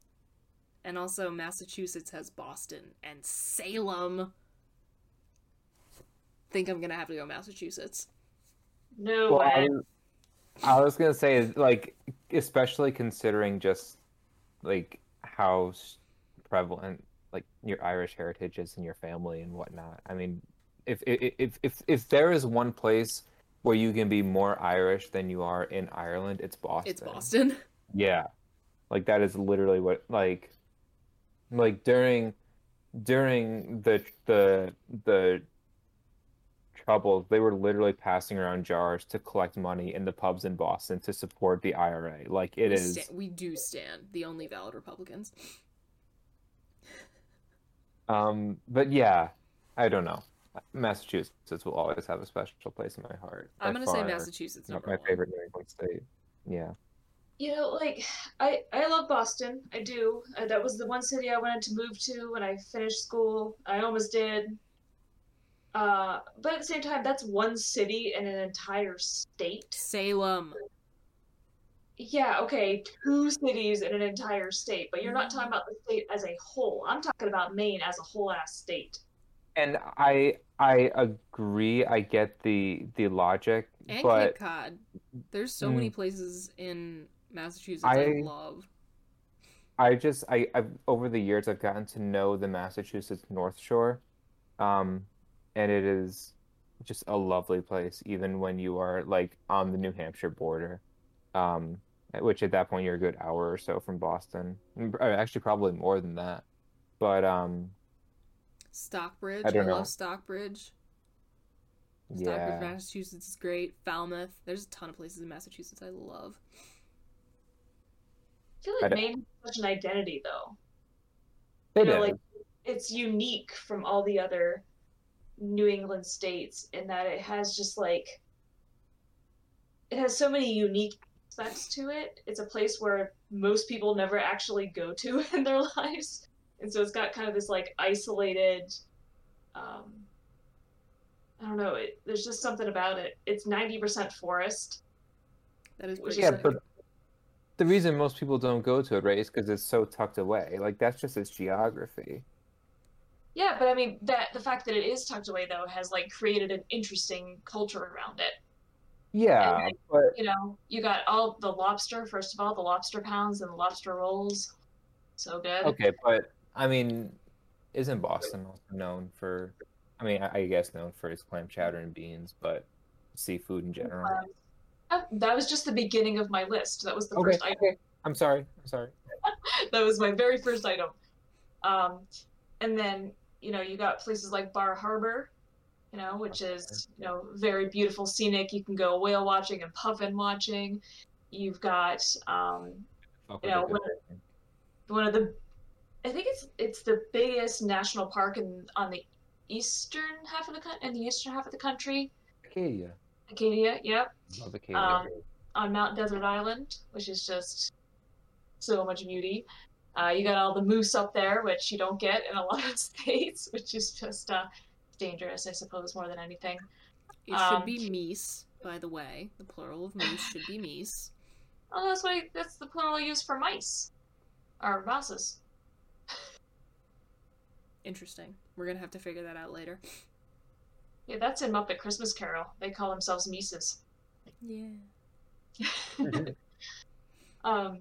S2: And also, Massachusetts has Boston and Salem. Think I'm gonna have to go Massachusetts.
S3: No
S1: Well, I
S3: way.
S1: was, I was gonna say, like, especially considering just like how prevalent like your Irish heritage is in your family and whatnot. I mean, if if if if, if there is one place where you can be more Irish than you are in Ireland, it's Boston.
S2: It's Boston. *laughs*
S1: Yeah, like that is literally what like like during during the the the troubles they were literally passing around jars to collect money in the pubs in Boston to support the IRA. Like it
S2: we,
S1: is
S2: we do stand the only valid Republicans.
S1: um but yeah, I don't know. Massachusetts will always have a special place in my heart.
S2: I'm gonna say Massachusetts number
S1: my
S2: one.
S1: favorite New England state. Yeah.
S3: You know, like I I love Boston. I do. Uh, that was the one city I wanted to move to when I finished school. I almost did. Uh, but at the same time, that's one city in an entire state.
S2: Salem.
S3: Yeah, okay, two cities in an entire state, but you're not talking about the state as a whole. I'm talking about Maine as a whole ass state.
S1: And I I agree. I get the the logic,
S2: And
S1: but
S2: Cape Cod. There's so many
S1: Mm.
S2: places in Massachusetts I,
S1: I-
S2: love.
S1: I just I I've over the years I've gotten to know the Massachusetts North Shore, um, and it is just a lovely place, even when you are like on the New Hampshire border, um, which at that point you're a good hour or so from Boston. Uh, Actually, probably more than that. But um,
S2: Stockbridge.
S1: I
S2: I, love Stockbridge. Stockbridge,
S1: yeah,
S2: Massachusetts is great. Falmouth. There's a ton of places in Massachusetts I love.
S3: I feel like Maine has such an identity though.
S1: it
S3: You know,
S1: is.
S3: like it's unique from all the other New England states in that it has just like it has so many unique aspects to it. It's a place where most people never actually go to *laughs* in their lives. And so it's got kind of this like isolated um I don't know, it, there's just something about it. It's 90% forest.
S2: That is
S3: Which
S2: pretty
S1: Yeah,
S3: is
S1: but the reason most people don't go to it, right, is because it's so tucked away. Like that's just its geography.
S3: Yeah, but I mean that the fact that it is tucked away though has like created an interesting culture around it.
S1: Yeah, but
S3: You know, you got all the lobster, first of all, the lobster pounds and the lobster rolls. So good.
S1: okay, but I mean, isn't Boston also known for? I mean, I, I guess known for its clam chowder and beans, but seafood in general.
S3: Um, that was just the beginning of my list. That was the
S1: Okay,
S3: first item.
S1: okay. I'm sorry. I'm sorry. *laughs*
S3: that was my very first item. Um, and then you know you got places like Bar Harbor, you know, which is you know very beautiful, scenic. You can go whale watching and puffin watching. You've got um,
S1: Fuck
S3: You know,
S1: the good
S3: when- one of the, I think it's it's the biggest national park in on the eastern half of the country, in the eastern half of the country.
S1: Acadia.
S3: Acadia, yep,
S1: Love Acadia.
S3: Um, on Mount Desert Island, which is just so much beauty. Uh, you got all the moose up there, which you don't get in a *laughs* lot of states, which is just uh, dangerous, I suppose, more than anything.
S2: It should
S3: um,
S2: be meese, by the way. The plural of moose should be meese. *laughs*
S3: Oh, that's why that's the plural used for mice, or mouses.
S2: Interesting. We're gonna have to figure that out later.
S3: Yeah, that's in Muppet Christmas Carol. They call themselves Mises.
S2: Yeah. *laughs*
S3: um,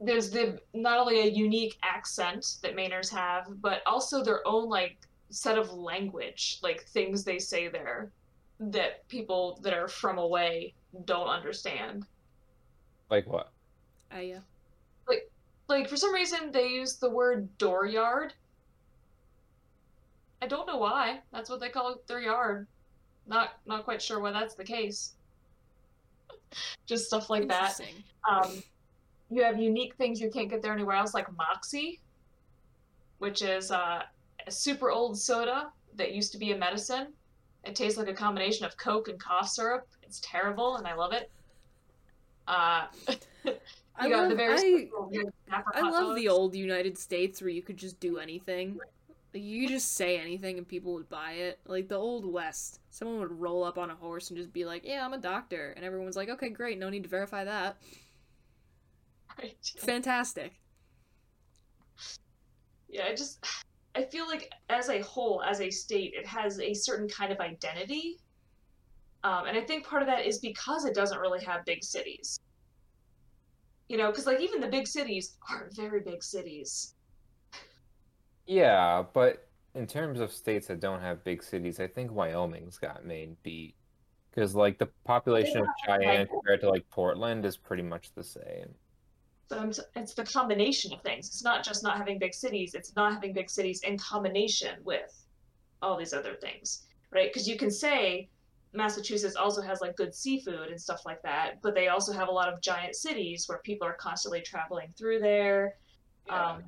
S3: there's the not only a unique accent that Mainers have, but also their own like set of language, like things they say there that people that are from away don't understand.
S1: Like what?
S2: I uh,
S3: like for some reason they use the word dooryard. I don't know why. That's what they call their yard. Not not quite sure why that's the case. *laughs* Just stuff like that. Um, you have unique things you can't get there anywhere else, like Moxie, which is uh, a super old soda that used to be a medicine. It tastes like a combination of Coke and cough syrup. It's terrible, and I love it. Uh, *laughs* you
S2: I
S3: got
S2: love,
S3: the very
S2: I,
S3: special weird snapper
S2: I love the old United States where you could just do anything. Like, you could just say anything and people would buy it. Like the old West, someone would roll up on a horse and just be like, "Yeah, I'm a doctor," and everyone's like, "Okay, great, no need to verify that." *laughs*
S3: Right.
S2: Fantastic.
S3: Yeah, I just I feel like as a whole, as a state, it has a certain kind of identity. Um, and I think part of that is because it doesn't really have big cities. You know, because like even the big cities aren't very big cities.
S1: Yeah, but in terms of states that don't have big cities, I think Wyoming's got Maine beat. Because like the population of Cheyenne compared to like Portland is pretty much the same.
S3: But it's the combination of things. It's not just not having big cities. It's not having big cities in combination with all these other things, right? Because you can say Massachusetts also has like good seafood and stuff like that, but they also have a lot of giant cities where people are constantly traveling through there. Um,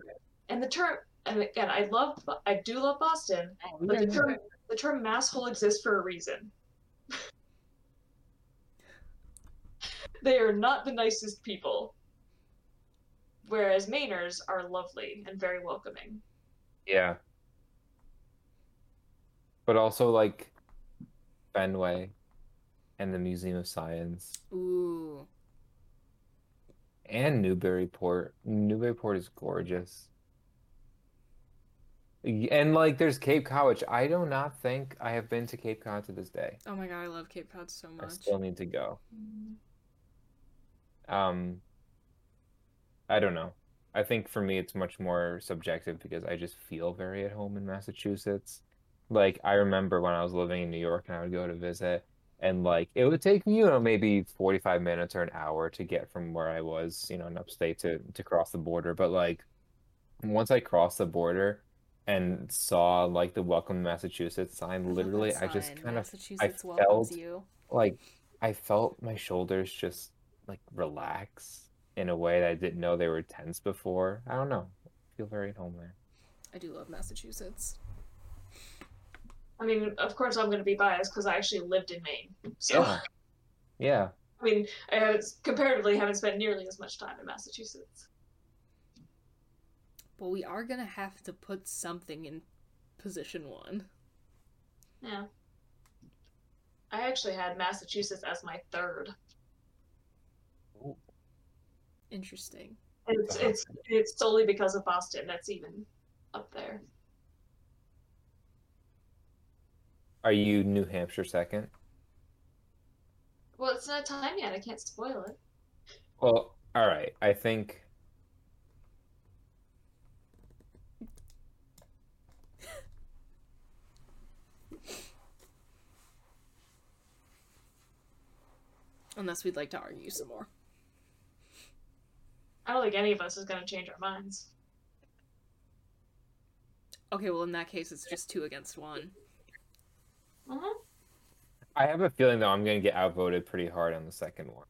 S3: and the term, and again, I love, I do love Boston, but the term, the term masshole exists for a reason. *laughs* they are not the nicest people whereas Mainers are lovely and very welcoming.
S1: Yeah. But also like Fenway and the Museum of Science
S2: Ooh.
S1: and Newburyport. Newburyport is gorgeous. And like there's Cape Cod, which I do not think I have been to Cape Cod to this day.
S2: Oh my god, I love Cape Cod so much.
S1: I still need to go. Um, I don't know. I think for me it's much more subjective because I just feel very at home in Massachusetts. Like I remember when I was living in New York and I would go to visit and like it would take me, you know, maybe 45 minutes or an hour to get from where I was, you know, in upstate to to cross the border. But like once I crossed the border and saw like the Welcome Massachusetts sign,
S2: love
S1: literally
S2: that
S1: I just
S2: sign.
S1: kind of I
S2: Massachusetts
S1: felt
S2: you.
S1: like I felt my shoulders just like relax in a way that I didn't know they were tense before. I don't know. I feel very at home there.
S2: I do love Massachusetts.
S3: I mean, of course, I'm going to be biased because I actually lived in Maine. So,
S1: Yeah. Yeah.
S3: I mean, I haven't, comparatively haven't spent nearly as much time in Massachusetts.
S2: But we are gonna have to put something in position one.
S3: Yeah. I actually had Massachusetts as my third.
S2: Interesting.
S3: It's it's it's solely because of Boston that's even up there.
S1: Are you New Hampshire second?
S3: Well, it's not time yet. I can't spoil it.
S1: Well, all right. I think
S2: Unless we'd like to argue some more.
S3: I don't think any of us is going to change our minds.
S2: Okay, well in that case it's just two against one.
S3: Uh-huh.
S1: I have a feeling though I'm gonna get outvoted pretty hard on the second one.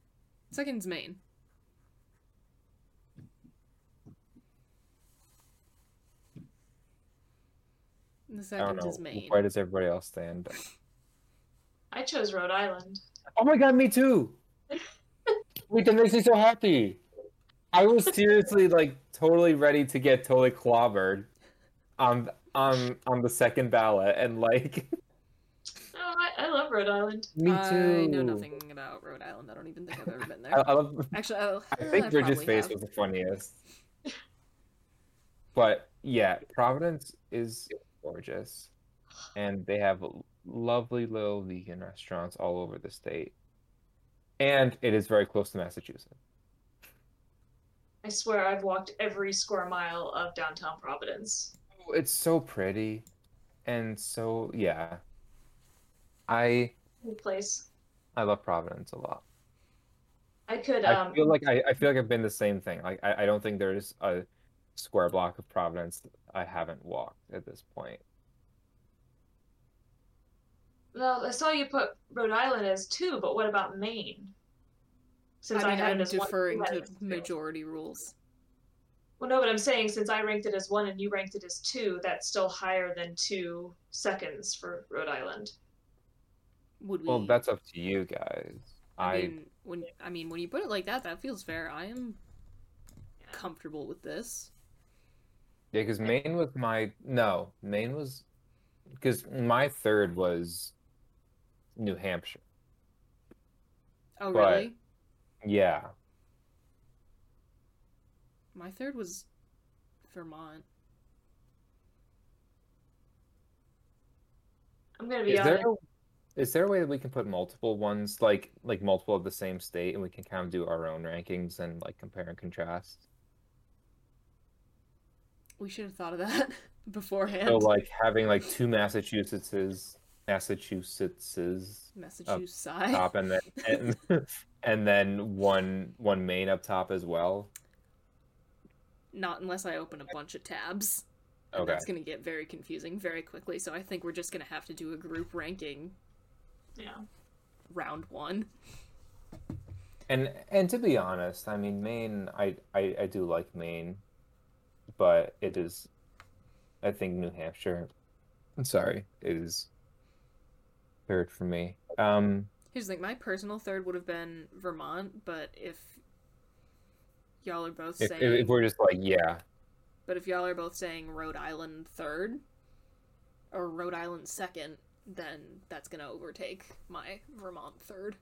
S2: Second's Maine. The
S1: I
S2: second
S1: don't
S2: is
S1: know.
S2: Maine.
S1: Where does everybody else stand?
S3: I chose Rhode Island.
S1: Oh my god, me too. Wait, that makes me so happy. I was seriously like totally ready to get totally clobbered on on on the second ballot and like *laughs*
S3: Oh, I, I love Rhode Island.
S1: me too.
S2: I know nothing about Rhode Island. I don't even think I've ever been there.
S1: I love *laughs*
S2: Actually, I,
S1: I think
S2: I
S1: Bridget's face
S2: have.
S1: was the funniest. But yeah, Providence is gorgeous. And they have lovely little vegan restaurants all over the state. And it is very close to Massachusetts.
S3: I swear I've walked every square mile of downtown Providence.
S1: Oh, It's so pretty and so yeah. I
S3: Good place.
S1: I love Providence a lot.
S3: I could.
S1: I
S3: Um,
S1: feel like I, I feel like I've been the same thing. Like I, I don't think there's a square block of Providence I haven't walked at this point.
S3: Well, I saw you put Rhode Island as two, but what about Maine? Since
S2: I
S3: I,
S2: mean,
S3: had
S2: I'm
S3: it as
S2: deferring
S3: you had
S2: to
S3: it two.
S2: majority rules.
S3: Well, no, but I'm saying since I ranked it as one and you ranked it as two, that's still higher than two seconds for Rhode Island.
S2: Would we?
S1: Well, that's up to you guys.
S2: I,
S1: I
S2: mean, when I mean when you put it like that, that feels fair. I am comfortable with this.
S1: yeah, because Maine was my no, Maine was because my third was New Hampshire.
S2: Oh,
S1: But-
S2: really?
S1: Yeah,
S2: My third was Vermont.
S3: I'm gonna be
S1: is there
S3: honest.
S1: is there a way that we can put multiple ones like like multiple of the same state and we can kind of do our own rankings and like compare and contrast?
S2: We should have thought of that *laughs* beforehand.
S1: So like having like two Massachusettses, Massachusettses up
S2: Massachusetts side.
S1: top and then *laughs* and, and then one one Maine up top as well.
S2: Not unless I open a bunch of tabs. And
S1: Okay.
S2: that's gonna get very confusing very quickly. So I think we're just gonna have to do a group ranking
S3: Yeah.
S2: round one.
S1: And and to be honest, I mean Maine, I I, I do like Maine, but it is, I think New Hampshire. I'm sorry, is third for me. Um,
S2: Here's the thing: my personal third would have been Vermont, but if y'all are both
S1: if,
S2: saying,
S1: if we're just like yeah,
S2: but if y'all are both saying Rhode Island third or Rhode Island second, then that's gonna overtake my Vermont third.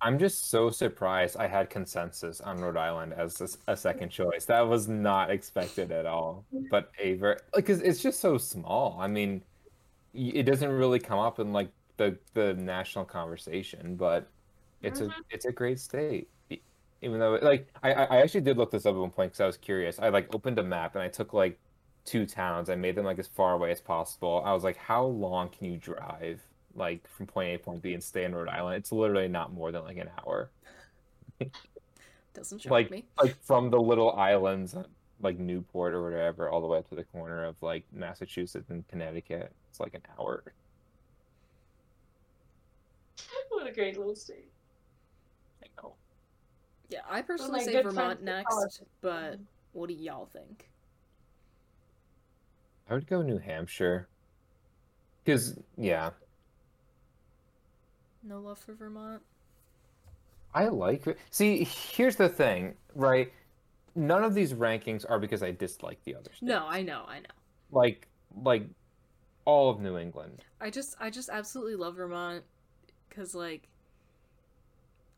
S1: I'm just so surprised I had consensus on Rhode Island as a second choice. That was not expected at all. But a ver because it's just so small. I mean, it doesn't really come up in like the the national conversation, but it's a mm-hmm. it's a great state. Even though like I I actually did look this up at one point because I was curious. I like opened a map and I took like two towns. I made them like as far away as possible. I was like, how long can you drive like from point A to point B and stay in Rhode Island? It's literally not more than like an hour. *laughs*
S2: Doesn't shock
S1: Like
S2: me.
S1: like from the little islands like Newport or whatever all the way up to the corner of like Massachusetts and Connecticut. It's like an hour. *laughs*
S3: What a great little state.
S1: I know.
S2: Yeah, I personally say Vermont
S3: friends in college-
S2: next, but mm-hmm. what do y'all think?
S1: I would go New Hampshire. Because yeah,
S2: No love for Vermont.
S1: I like it. See, here's the thing, right? None of these rankings are because I dislike the others.
S2: No, I know, I know.
S1: Like like all of New England.
S2: I just I just absolutely love Vermont cuz like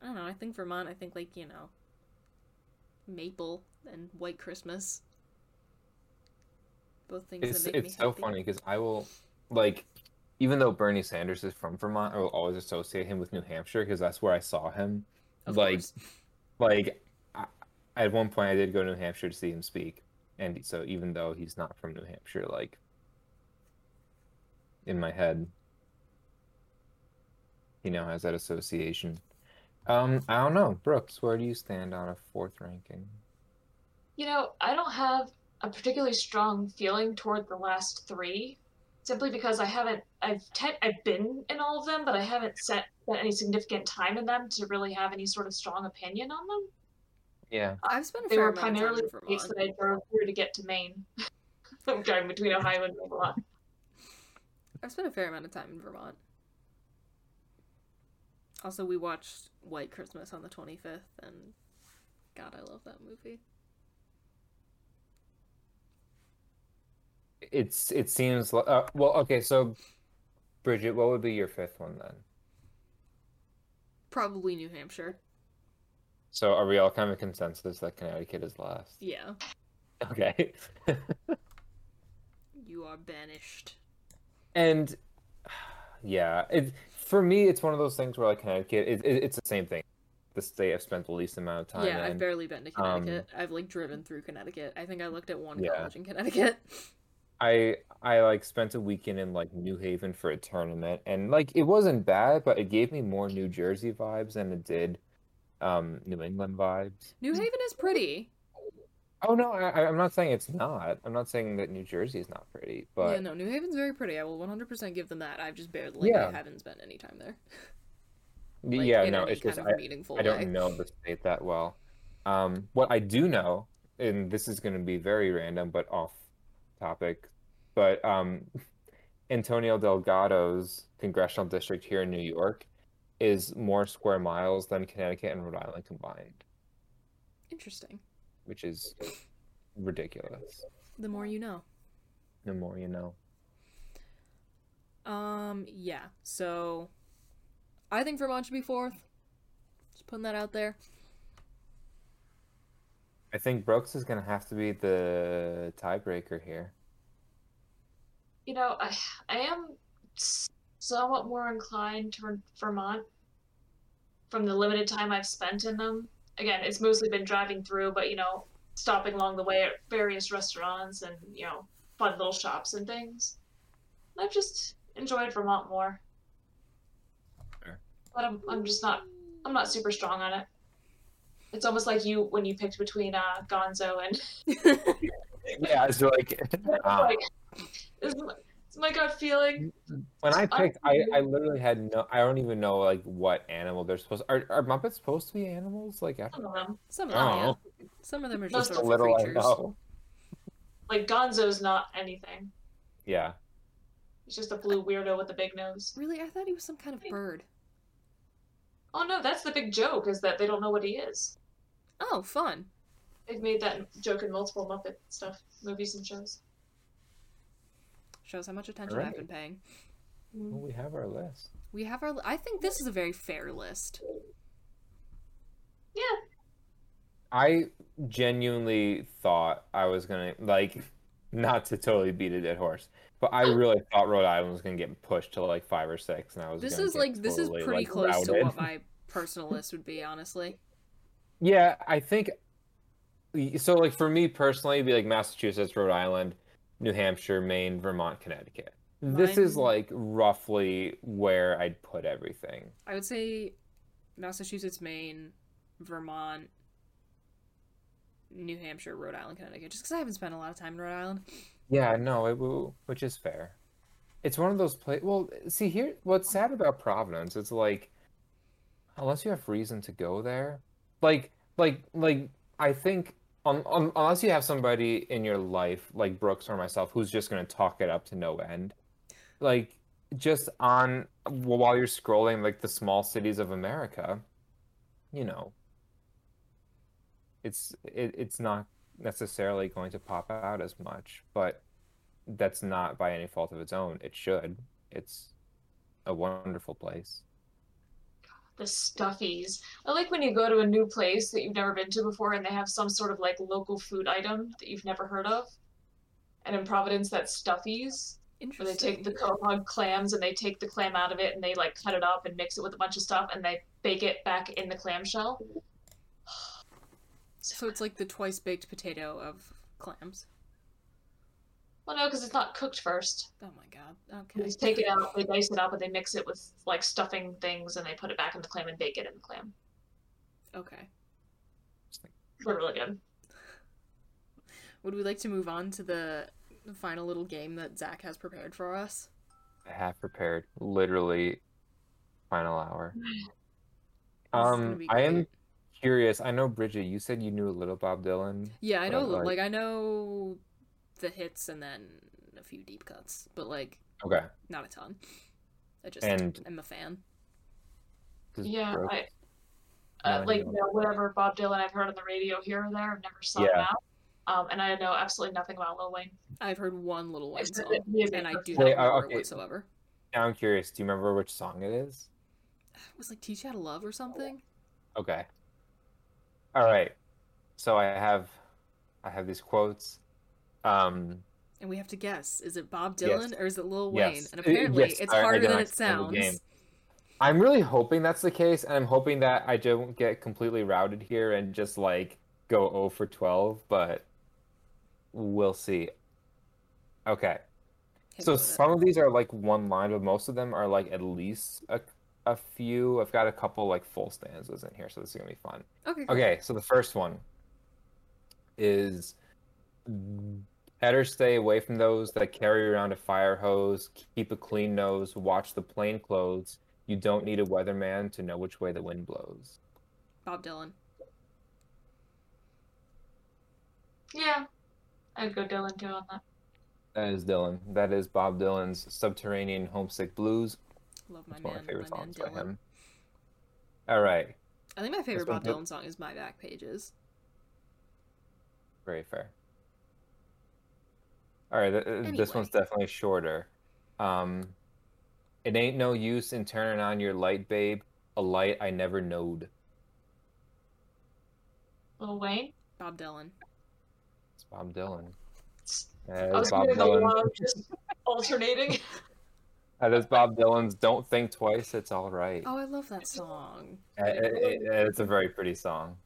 S2: I don't know, I think Vermont, I think like, you know, maple and white Christmas. Both things
S1: It's
S2: that make me
S1: so
S2: happy.
S1: funny because I will like even though Bernie Sanders is from Vermont, I will always associate him with New Hampshire because that's where I saw him.
S2: Of
S1: like
S2: course.
S1: like I, at one point I did go to New Hampshire to see him speak. And so even though he's not from New Hampshire, like in my head, he now has that association. Um, I don't know. Brookes, where do you stand on a fourth ranking?
S3: You know, I don't have a particularly strong feeling toward the last three, simply because I haven't. I've te- I've been in all of them, but I haven't set spent any significant time in them to really have any sort of strong opinion on them.
S1: Yeah.
S2: I've spent a
S3: They
S2: fair
S3: were
S2: amount of time
S3: primarily
S2: in
S3: the states that I drove through to get to Maine. *laughs* I'm driving between Ohio and Vermont.
S2: I've spent a fair amount of time in Vermont. Also, we watched White Christmas on the 25th, and God, I love that movie.
S1: It's it seems like uh, well, okay, so Bridget, what would be your fifth one then?
S2: Probably New Hampshire.
S1: So are we all kind of consensus that Connecticut is last?
S2: Yeah.
S1: Okay. *laughs*
S2: You are banished.
S1: And *sighs* yeah, it for me it's one of those things where like Connecticut, it, it, it's the same thing. The state I've spent the least amount of time
S2: yeah, I've barely been to
S1: Um,
S2: Connecticut. I've like driven through Connecticut. I think I looked at one
S1: Yeah.
S2: college in Connecticut.
S1: I I like spent a weekend in like New Haven for a tournament and like it wasn't bad, but it gave me more New Jersey vibes than it did um New England vibes.
S2: New Haven is pretty.
S1: Oh no, I, I- I'm not saying it's not. I'm not saying that New Jersey is not pretty, but
S2: yeah, no, New Haven's very pretty. I will 100% give them that. I've just barely
S1: Yeah.
S2: like, haven't spent any time there. Like,
S1: yeah, no, it's just I,
S2: meaningful
S1: I don't know the state that well. Um, what I do know, and this is going to be very random but off topic, but um, *laughs* Antonio Delgado's congressional district here in New York is more square miles than Connecticut and Rhode Island combined,
S2: Interesting.
S1: Which is ridiculous.
S2: The more you know.
S1: The more you know.
S2: Um, yeah. So, I think Vermont should be fourth. Just putting that out there.
S1: I think Brookes is going to have to be the tiebreaker here.
S3: You know, I I am somewhat more inclined to Vermont from the limited time I've spent in them. Again, it's mostly been driving through, but you know, stopping along the way at various restaurants and you know, fun little shops and things. I've just enjoyed Vermont more.
S1: Fair.
S3: But I'm I'm just not I'm not super strong on it. It's almost like you when you picked between uh, Gonzo and *laughs*
S1: Yeah, it's like um, *laughs*
S3: like, this is my- it's gut feeling.
S1: When I
S3: I-
S1: picked, I, I literally had no. I don't even know like what animal they're supposed. Are are Muppets supposed to be animals? Like after
S3: Some of them.
S2: Some of them, yeah. Some of them are just
S1: just a
S2: sort
S1: little I know.
S3: Like Gonzo's not anything.
S1: Yeah,
S3: He's just a blue weirdo with a big nose.
S2: Really? I thought he was some kind of bird.
S3: Oh no, that's the big joke is that they don't know what he is.
S2: Oh, fun.
S3: They've made that joke in multiple Muppet stuff, movies and shows.
S2: Shows how much attention I've been paying. Mm.
S1: well, we have our list.
S2: We have our. I think this is a very fair list.
S3: Yeah.
S1: I genuinely thought I was gonna like, not to totally beat a dead horse, but I really thought Rhode Island was gonna get pushed to like five or six, and I was.
S2: This is
S1: get
S2: like this is pretty
S1: like,
S2: close to what my personal list would be, honestly.
S1: Yeah, I think so. Like for me personally, it'd be like Massachusetts, Rhode Island, New Hampshire, Maine, Vermont, Connecticut. This is like roughly where I'd put everything.
S2: I would say Massachusetts, Maine, Vermont, New Hampshire, Rhode Island, Connecticut. Just because I haven't spent a lot of time in Rhode Island.
S1: Yeah, no, it will, which is fair. It's one of those places. Well, see here, what's sad about Providence? It's like, unless you have reason to go there, like, like, like, I think, un, unless you have somebody in your life like Brookes or myself who's just gonna talk it up to no end, like, just on while you're scrolling like the small cities of America, you know, it's it, it's not necessarily going to pop out as much, but that's not by any fault of its own. It should. It's a wonderful place.
S3: The stuffies. I like when you go to a new place that you've never been to before and they have some sort of like local food item that you've never heard of. And in Providence, that's stuffies. Where they take the quahog clams and they take the clam out of it and they like cut it up and mix it with a bunch of stuff and they bake it back in the clamshell.
S2: So it's like the twice baked potato of clams.
S3: Well, no, because it's not cooked first.
S2: Oh my god. Okay.
S3: They take it out, they dice it up, and they mix it with like stuffing things, and they put it back in the clam and bake it in the clam.
S2: Okay.
S3: They're really good.
S2: Would we like to move on to the final little game that Zach has prepared for us?
S1: I have prepared literally final hour. *sighs*
S2: This is gonna
S1: Um, I am curious. I know Bridget, you said you knew a little Bob Dylan.
S2: Yeah, I know.
S1: but,
S2: Like, I know the hits and then a few deep cuts, but like
S1: Okay.
S2: not a ton. I just
S1: And-
S2: am a fan.
S3: Yeah, I,
S1: know
S3: uh, like you know, whatever Bob Dylan I've heard on the radio here or there, I've never sought him
S1: Yeah.
S3: out. Um, and I know absolutely nothing about Lil Wayne.
S2: I've heard one Lil Wayne song,
S3: that he is a
S2: and I do not
S1: Wait, uh,
S2: remember
S1: okay.
S2: it whatsoever.
S1: Now I'm curious. Do you remember which song it is?
S2: It was like "Teach You How to Love" or something.
S1: Okay. All right. So I have, I have these quotes. Um,
S2: And we have to guess: is it Bob
S1: Yes.
S2: Dylan or is it Lil Wayne?
S1: Yes.
S2: And
S1: Uh,
S2: apparently,
S1: yes,
S2: it's harder than it sounds.
S1: I'm really hoping that's the case, and I'm hoping that I don't get completely routed here and just like go 0 for 12, but we'll see. Okay.
S2: Hit
S1: So some of these are like one line, but most of them are like at least a, a few. I've got a couple like full stanzas in here, so this is gonna be fun.
S2: Okay. cool.
S1: Okay, so the first one is better stay away from those that carry around a fire hose, keep a clean nose, watch the plain clothes. You don't need a weatherman to know which way the wind blows.
S2: Bob Dylan.
S3: Yeah, I'd go Dylan too on that.
S1: That is Dylan. That is Bob Dylan's Subterranean Homesick Blues.
S2: Love my
S1: It's one of my favorite
S2: my
S1: songs by him. All right,
S2: I think my favorite Bob Dylan song is My Back Pages.
S1: very fair. All right, th- th- this one's definitely shorter. Um, it ain't no use in turning on your light, babe. A light I never knowed.
S3: Lil Wayne.
S2: Bob Dylan.
S1: It's Bob Dylan. *laughs*
S3: I was
S1: Bob Dylan.
S3: lot of just alternating. *laughs*
S1: That is Bob Dylan's "Don't Think Twice, It's All Right."
S2: Oh, I love that song.
S1: Uh, it- it- it's a very pretty song.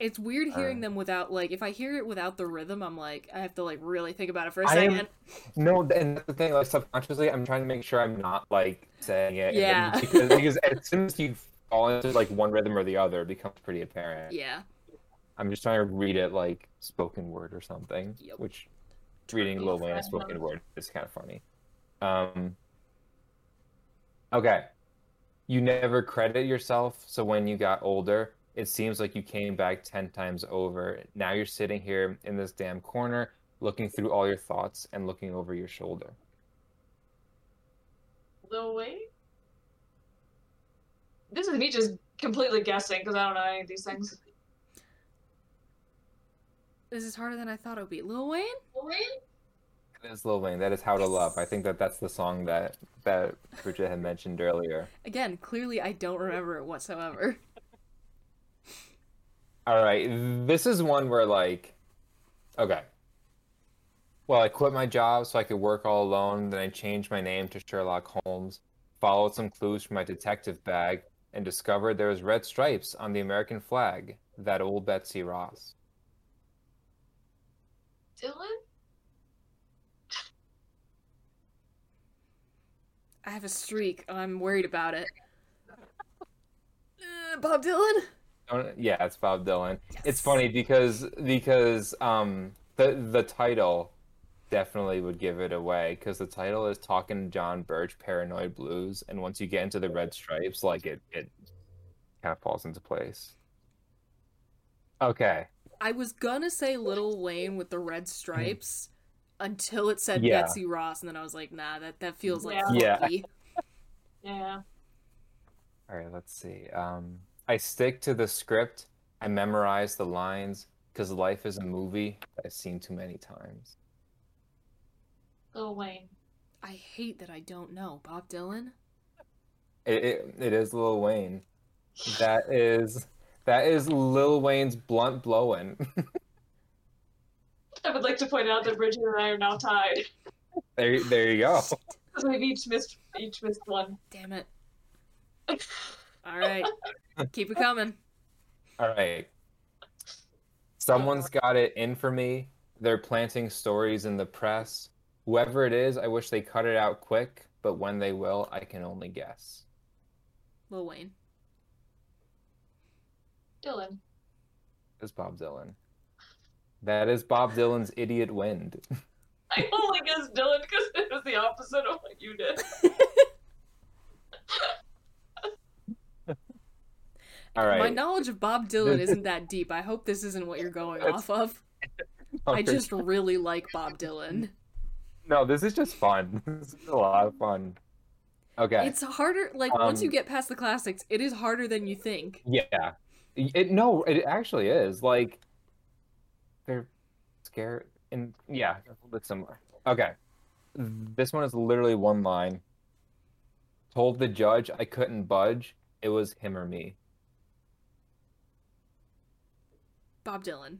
S2: It's weird hearing
S1: Uh,
S2: them without like if I hear it without the rhythm, I'm like I have to like really think about it for a
S1: I
S2: second.
S1: am no, and that's the thing. Like subconsciously, I'm trying to make sure I'm not like saying it.
S2: Yeah.
S1: because, because as soon as you fall into like one rhythm or the other, it becomes pretty apparent.
S2: Yeah.
S1: I'm just trying to read it like spoken word or something,
S2: Yep.
S1: which reading Lil Wayne as spoken word is kind of funny. Um, okay. You never credit yourself, so when you got older, it seems like you came back 10 times over. Now you're sitting here in this damn corner, looking through all your thoughts and looking over your shoulder.
S3: Lil Wayne. This is me just completely guessing because I don't know any of these things.
S2: This is harder than I thought it would be. Lil Wayne?
S3: Lil Wayne.
S1: That is Lil Wayne. That is How to Love. I think that that's the song that that Bridget had mentioned earlier.
S2: Again, clearly I don't remember it whatsoever.
S1: All right, this is one where like, okay. Well, I quit my job so I could work all alone. Then I changed my name to Sherlock Holmes, followed some clues from my detective bag, and discovered there was red stripes on the American flag. That old Betsy Ross.
S3: Dylan.
S2: I have a streak. I'm worried about it. Uh, Bob Dylan?
S1: Don't- Yeah, it's Bob Dylan. It's funny because because um the the title definitely would give it away because the title is Talking John Birch Paranoid Blues and once you get into the red stripes like it it kind of falls into place. Okay.
S2: I was gonna say Little Wayne with the red stripes until it said
S1: Yeah.
S2: Betsy Ross, and then I was like, nah, that, that feels like
S3: Yeah.
S1: Yeah.
S2: funky.
S3: Yeah.
S1: All right, let's see. Um I stick to the script. I memorize the lines because life is a movie that I've seen too many times.
S3: Lil Wayne.
S2: I hate that I don't know. Bob Dylan?
S1: It, it, it is Lil Wayne. That is that is Lil Wayne's blunt blowin'. *laughs*
S3: I would like to point out that Bridget and I are now tied
S1: there there you go. *laughs*
S3: because we've each missed each missed one.
S2: Damn it. *laughs* Alright. Keep it coming.
S1: All right. Someone's got it in for me. They're planting stories in the press. Whoever it is, I wish they cut it out quick, but when they will, I can only guess.
S2: Lil Wayne.
S3: Dylan.
S1: It's Bob Dylan. That is Bob Dylan's Idiot Wind. *laughs*
S3: I only guess Dylan because it was the opposite of what you did. *laughs*
S1: All right.
S2: My knowledge of Bob Dylan isn't that deep. I hope this isn't what you're going off of. I just really like Bob Dylan.
S1: No, this is just fun. *laughs* This is a lot of fun. Okay.
S2: It's harder, like, once you
S1: Um,
S2: get past the classics, it is harder than you think.
S1: Yeah. It no, it actually is. Like they're scared and yeah, a little bit similar. Okay. This one is literally one line. Told the judge I couldn't budge. It was him or me.
S2: Bob Dylan.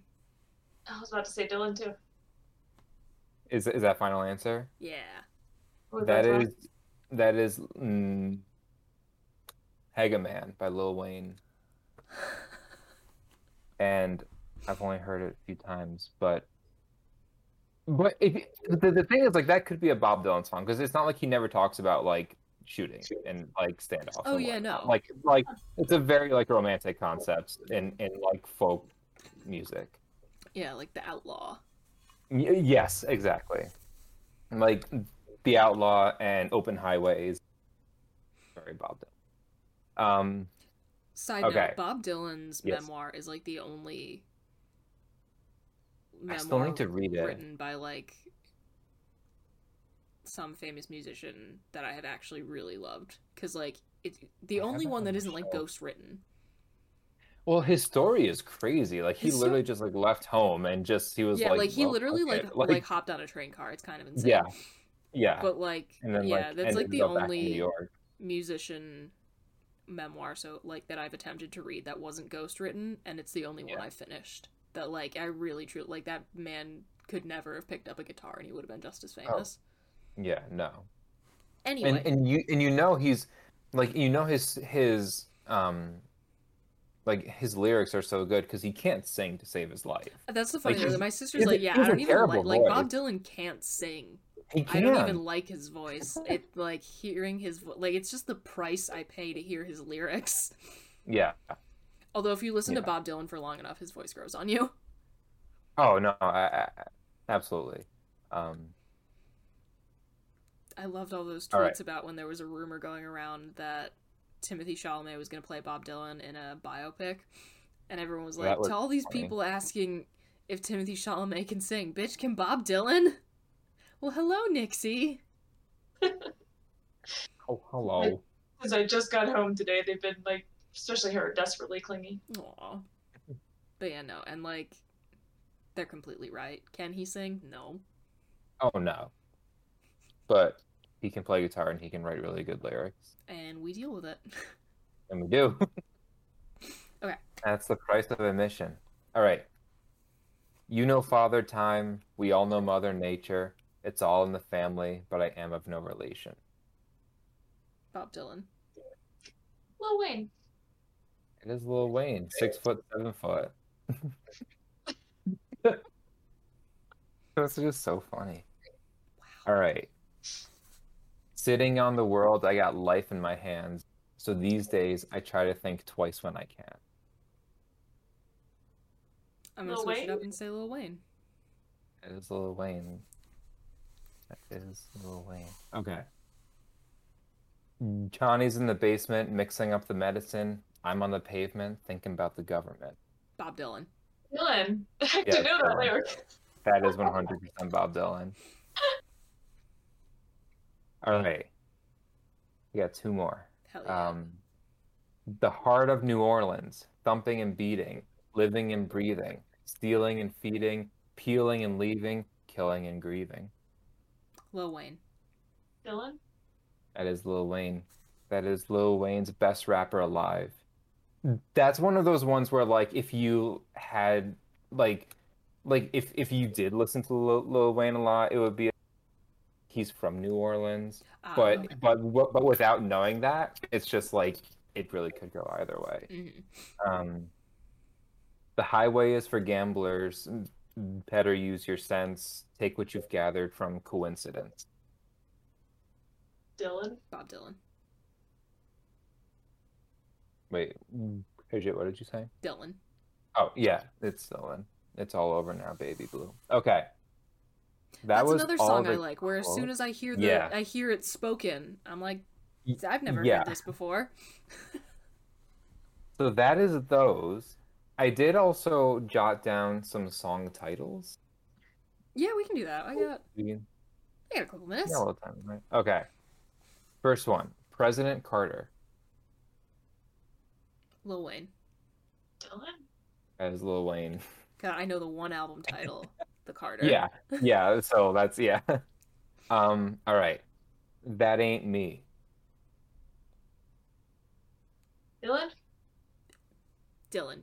S3: I was about to say Dylan too.
S1: Is is that final answer?
S2: Yeah.
S3: What was
S1: That
S3: that
S1: is that is mm, Hegaman by Lil Wayne. *laughs* And I've only heard it a few times, but but if the, the thing is like that could be a Bob Dylan song because it's not like he never talks about like shooting and like standoff.
S2: Oh, yeah,
S1: whatnot.
S2: no.
S1: Like like it's a very like romantic concept in in like folk music.
S2: Yeah, like the outlaw.
S1: Y- yes, exactly. Like the outlaw and open highways. Very Bob Dylan. Um,
S2: Side
S1: Okay.
S2: note: Bob Dylan's
S1: Yes.
S2: memoir is like the only
S1: I
S2: memoir
S1: still need to read it.
S2: written by like some famous musician that I have actually really loved. Because like it's the
S1: I
S2: only one
S1: on
S2: that isn't like ghost written.
S1: Well, his story is crazy. Like he
S2: His
S1: literally just like left home and just he was like,
S2: yeah,
S1: like,
S2: like, he
S1: "Well,
S2: literally
S1: okay," *laughs*
S2: like, like hopped on a train car. It's kind of insane.
S1: yeah, yeah.
S2: But like
S1: then
S2: yeah,
S1: like
S2: that's like the only
S1: York.
S2: musician memoir so like that I've attempted to read that wasn't ghost written and it's the only one I finished. That like I really truly like that man could never have picked up a guitar and he would have been just as famous.
S1: Yeah, no.
S2: Anyway,
S1: Oh. And and you and you know he's like you know his his um like his lyrics are so good because he can't sing to save his life.
S2: that's the
S1: like,
S2: funny thing. My sister's like, yeah, I don't even like like Bob. Dylan can't sing.
S1: He
S2: I don't even like his voice. *laughs* It like hearing his vo- like it's just the price I pay to hear his lyrics.
S1: Yeah.
S2: Although if you listen to Bob Dylan for long enough, his voice grows on you.
S1: Oh no, I, I, absolutely. Um,
S2: I loved all those tweets
S1: All right.
S2: about when there was a rumor going around that Timothée Chalamet was going to play Bob Dylan in a biopic, and everyone was like,
S1: was
S2: to all these
S1: funny.
S2: people asking if Timothée Chalamet can sing, bitch, can Bob Dylan? Well, hello, Nixie. *laughs*
S1: oh hello.
S3: Because I just got home today, they've been like, especially her, desperately clingy.
S2: Aw. But yeah, no, and like, they're completely right. Can he sing? No.
S1: Oh no. But he can play guitar and he can write really good lyrics,
S2: And we deal with it.
S1: and we do. *laughs*
S2: Okay.
S1: That's the price of admission. All right. You know Father Time. We all know Mother Nature. It's all in the family, but I am of no relation.
S2: Bob Dylan.
S3: Lil Wayne.
S1: It is Lil Wayne, six foot, seven foot. *laughs* That's just so funny. Wow. All right. Sitting on the world, I got life in my hands. So these days, I try to think twice when I can.
S2: I'm gonna
S3: Lil
S2: switch it up and say Lil Wayne.
S1: It is Lil Wayne. That is Lil Wayne. Okay. Johnny's in the basement mixing up the medicine. I'm on the pavement thinking about the government.
S2: Bob Dylan.
S3: Dylan. *laughs* I
S1: Yeah,
S3: didn't know that lyric.
S1: That is 100% Bob Dylan. All right. We got two more.
S2: Hell yeah.
S1: Um, the heart of New Orleans, thumping and beating, living and breathing, stealing and feeding, peeling and leaving, killing and grieving.
S2: Lil Wayne.
S3: Dylan?
S1: That is Lil Wayne. That is Lil Wayne's best rapper alive. That's one of those ones where like if you had like like if if you did listen to Lil, Lil Wayne a lot, it would be he's from New Orleans.
S2: Ah,
S1: But
S2: okay.
S1: but w- but without knowing that, it's just like it really could go either way.
S2: Mhm.
S1: Um, the highway is for gamblers. Better use your sense. Take what you've gathered from coincidence.
S3: Dylan?
S2: Bob Dylan.
S1: Wait, Bridget, what did you say?
S2: Dylan.
S1: Oh yeah, it's Dylan. It's all over now, baby blue. Okay. That
S2: That's
S1: was
S2: another
S1: all
S2: song I like, where as soon as I hear the
S1: Yeah.
S2: I hear it spoken, I'm like, I've never
S1: yeah.
S2: heard this before.
S1: So that is those. I did also jot down some song titles.
S2: Yeah, we can do that. I got
S1: can-
S2: I got a couple minutes.
S1: yeah, all the time, right? Okay. First one, President Carter.
S2: Lil Wayne.
S3: Dylan?
S1: That is Lil Wayne.
S2: God, I know the one album title, *laughs* The Carter.
S1: Yeah, yeah. So that's yeah. *laughs* Um. All right. That ain't me.
S3: Dylan?
S2: Dylan.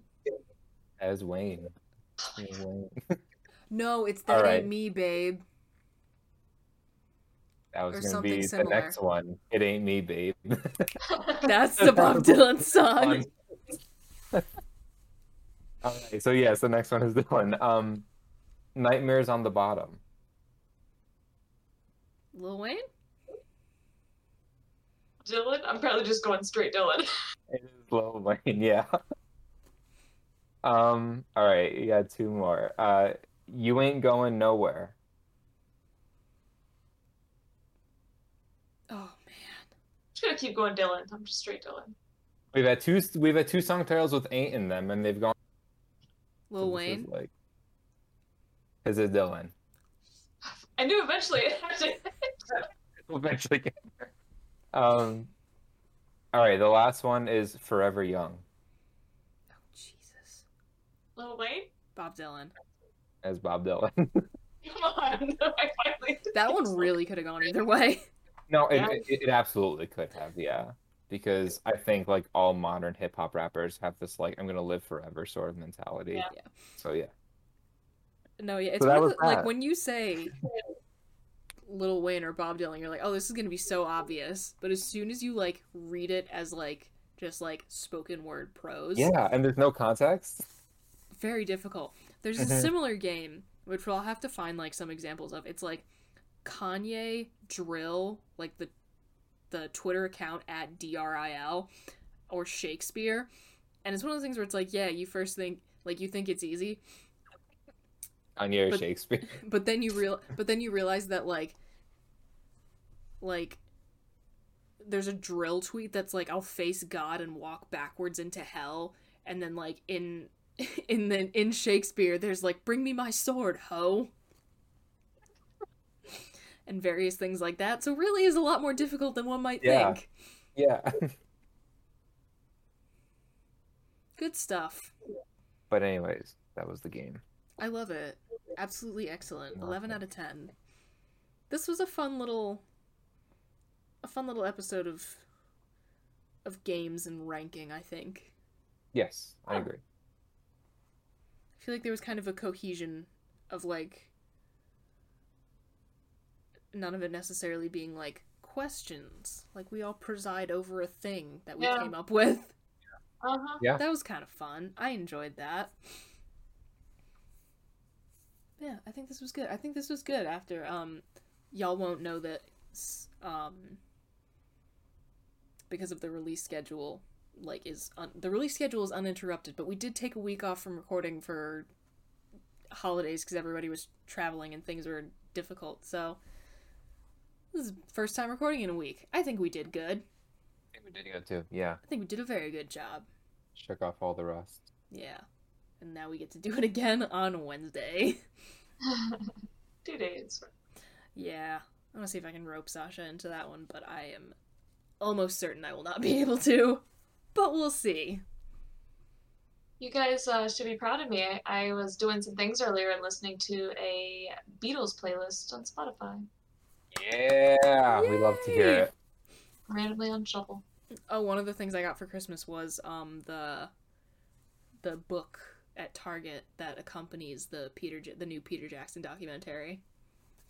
S1: As Wayne. Lil Wayne. *laughs*
S2: No, it's that
S1: right.
S2: ain't me, babe.
S1: That was
S2: Or
S1: gonna
S2: something
S1: be the next one. It ain't me, babe. *laughs*
S2: That's the Bob Dylan song.
S1: All right. So yes, the next one is Dylan. Um, Nightmares on the Bottom.
S2: Lil Wayne?
S3: Dylan? I'm probably just going straight Dylan. *laughs*
S1: It is Lil Wayne, yeah. *laughs* Um, all right, you got two more. Uh, you ain't going nowhere.
S2: Oh man.
S3: just gonna keep going Dylan. I'm just straight Dylan.
S1: We've had two we've had two song titles with ain't in them, and they've gone.
S2: Lil
S1: so is
S2: Wayne.
S1: like, is it Dylan?
S3: I knew eventually it had to. *laughs*
S1: Eventually get there. Um, all right, the last one is Forever Young
S2: Oh Jesus.
S3: Lil Wayne?
S2: Bob Dylan.
S1: as Bob Dylan. *laughs*
S3: Come on. *laughs* I finally
S2: That one really could have gone either way.
S1: no, it,
S3: Yeah.
S1: it it absolutely could have, yeah. Because I think like all modern hip hop rappers have this like I'm gonna live forever sort of mentality.
S3: Yeah.
S2: Yeah.
S1: So yeah.
S2: No, yeah, it's
S1: So
S2: one of the, like when you say Little Wayne or Bob Dylan, you're like, oh, this is gonna be so obvious. But as soon as you like read it as like just like spoken word prose,
S1: Yeah, and there's no context.
S2: very difficult. There's a
S1: Mhm.
S2: similar game which I'll have to find like some examples of. It's like Kanye dril, like the the Twitter account at DRIL or Shakespeare. And it's one of those things where it's like, yeah, you first think like you think it's easy,
S1: Kanye your
S2: But-
S1: Shakespeare. *laughs*
S2: but then you real but then you realize that like like there's a dril tweet that's like I'll face God and walk backwards into hell and then like in *laughs* in the in Shakespeare there's like bring me my sword ho and various things like that so really is a lot more difficult than one might
S1: Yeah.
S2: think
S1: Yeah.
S2: good stuff
S1: but anyways, that was the game.
S2: I love it absolutely excellent.
S1: Love
S2: 11 out of 10 this was a fun little a fun little episode of of games and ranking i think.
S1: Yes, I agree.
S2: i feel like there was kind of a cohesion of like none of it necessarily being like questions. Like we all preside over a thing that we
S3: Yeah.
S2: came up with.
S3: Uh-huh.
S1: Yeah.
S2: that was kind of fun. I enjoyed that yeah i think this was good i think this was good after um y'all won't know that um because of the release schedule like is un- the release schedule is uninterrupted but we did take a week off from recording for holidays because everybody was traveling and things were difficult so this is first time recording in a week i think we did good
S1: I think we did good too. Yeah.
S2: i think we did a very good job
S1: Shook off all the rust.
S2: yeah and now we get to do it again on wednesday *laughs*
S3: Two days.
S2: Yeah, I'm gonna see if I can rope Sasha into that one, but I am almost certain I will not be *laughs* able to. But we'll see.
S3: You guys uh, should be proud of me. I, I was doing some things earlier and listening to a Beatles playlist on Spotify,
S1: Yeah, we love to hear it.
S3: randomly on shuffle.
S2: Oh, one of the things I got for Christmas was um the the book at Target that accompanies the Peter J- the new Peter Jackson documentary.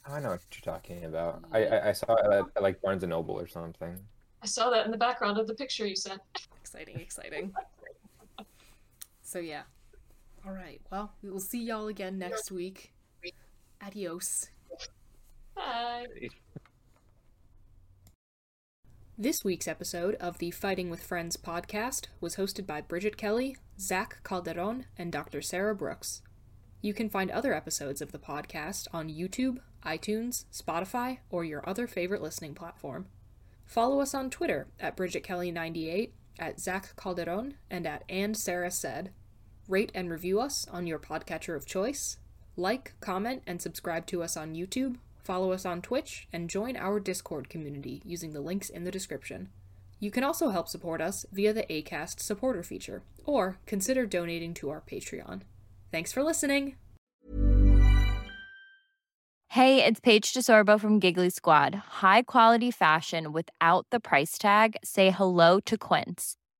S1: Oh, I know what you're talking about. I I, I saw it at, at like Barnes and Noble or something.
S3: I saw that in the background of the picture you sent.
S2: Exciting, exciting. So yeah. All right. Well, we will see y'all again next week. Adios.
S3: Bye.
S2: This week's episode of the Fighting with Friends podcast was hosted by Bridget Kelley, Zach Calderon, and Dr. Sarah Brookes. You can find other episodes of the podcast on YouTube, iTunes, Spotify, or your other favorite listening platform. Follow us on Twitter at Bridget Kelley98, at Zach Calderon, and at And Sarah Said. Rate and review us on your podcatcher of choice. Like, comment, and subscribe to us on YouTube. Follow us on Twitch and join our Discord community using the links in the description. You can also help support us via the ACAST supporter feature, or consider donating to our Patreon. Thanks for listening!
S10: Hey, it's Paige DeSorbo from Giggly Squad. High quality fashion without the price tag. Say hello to Quince.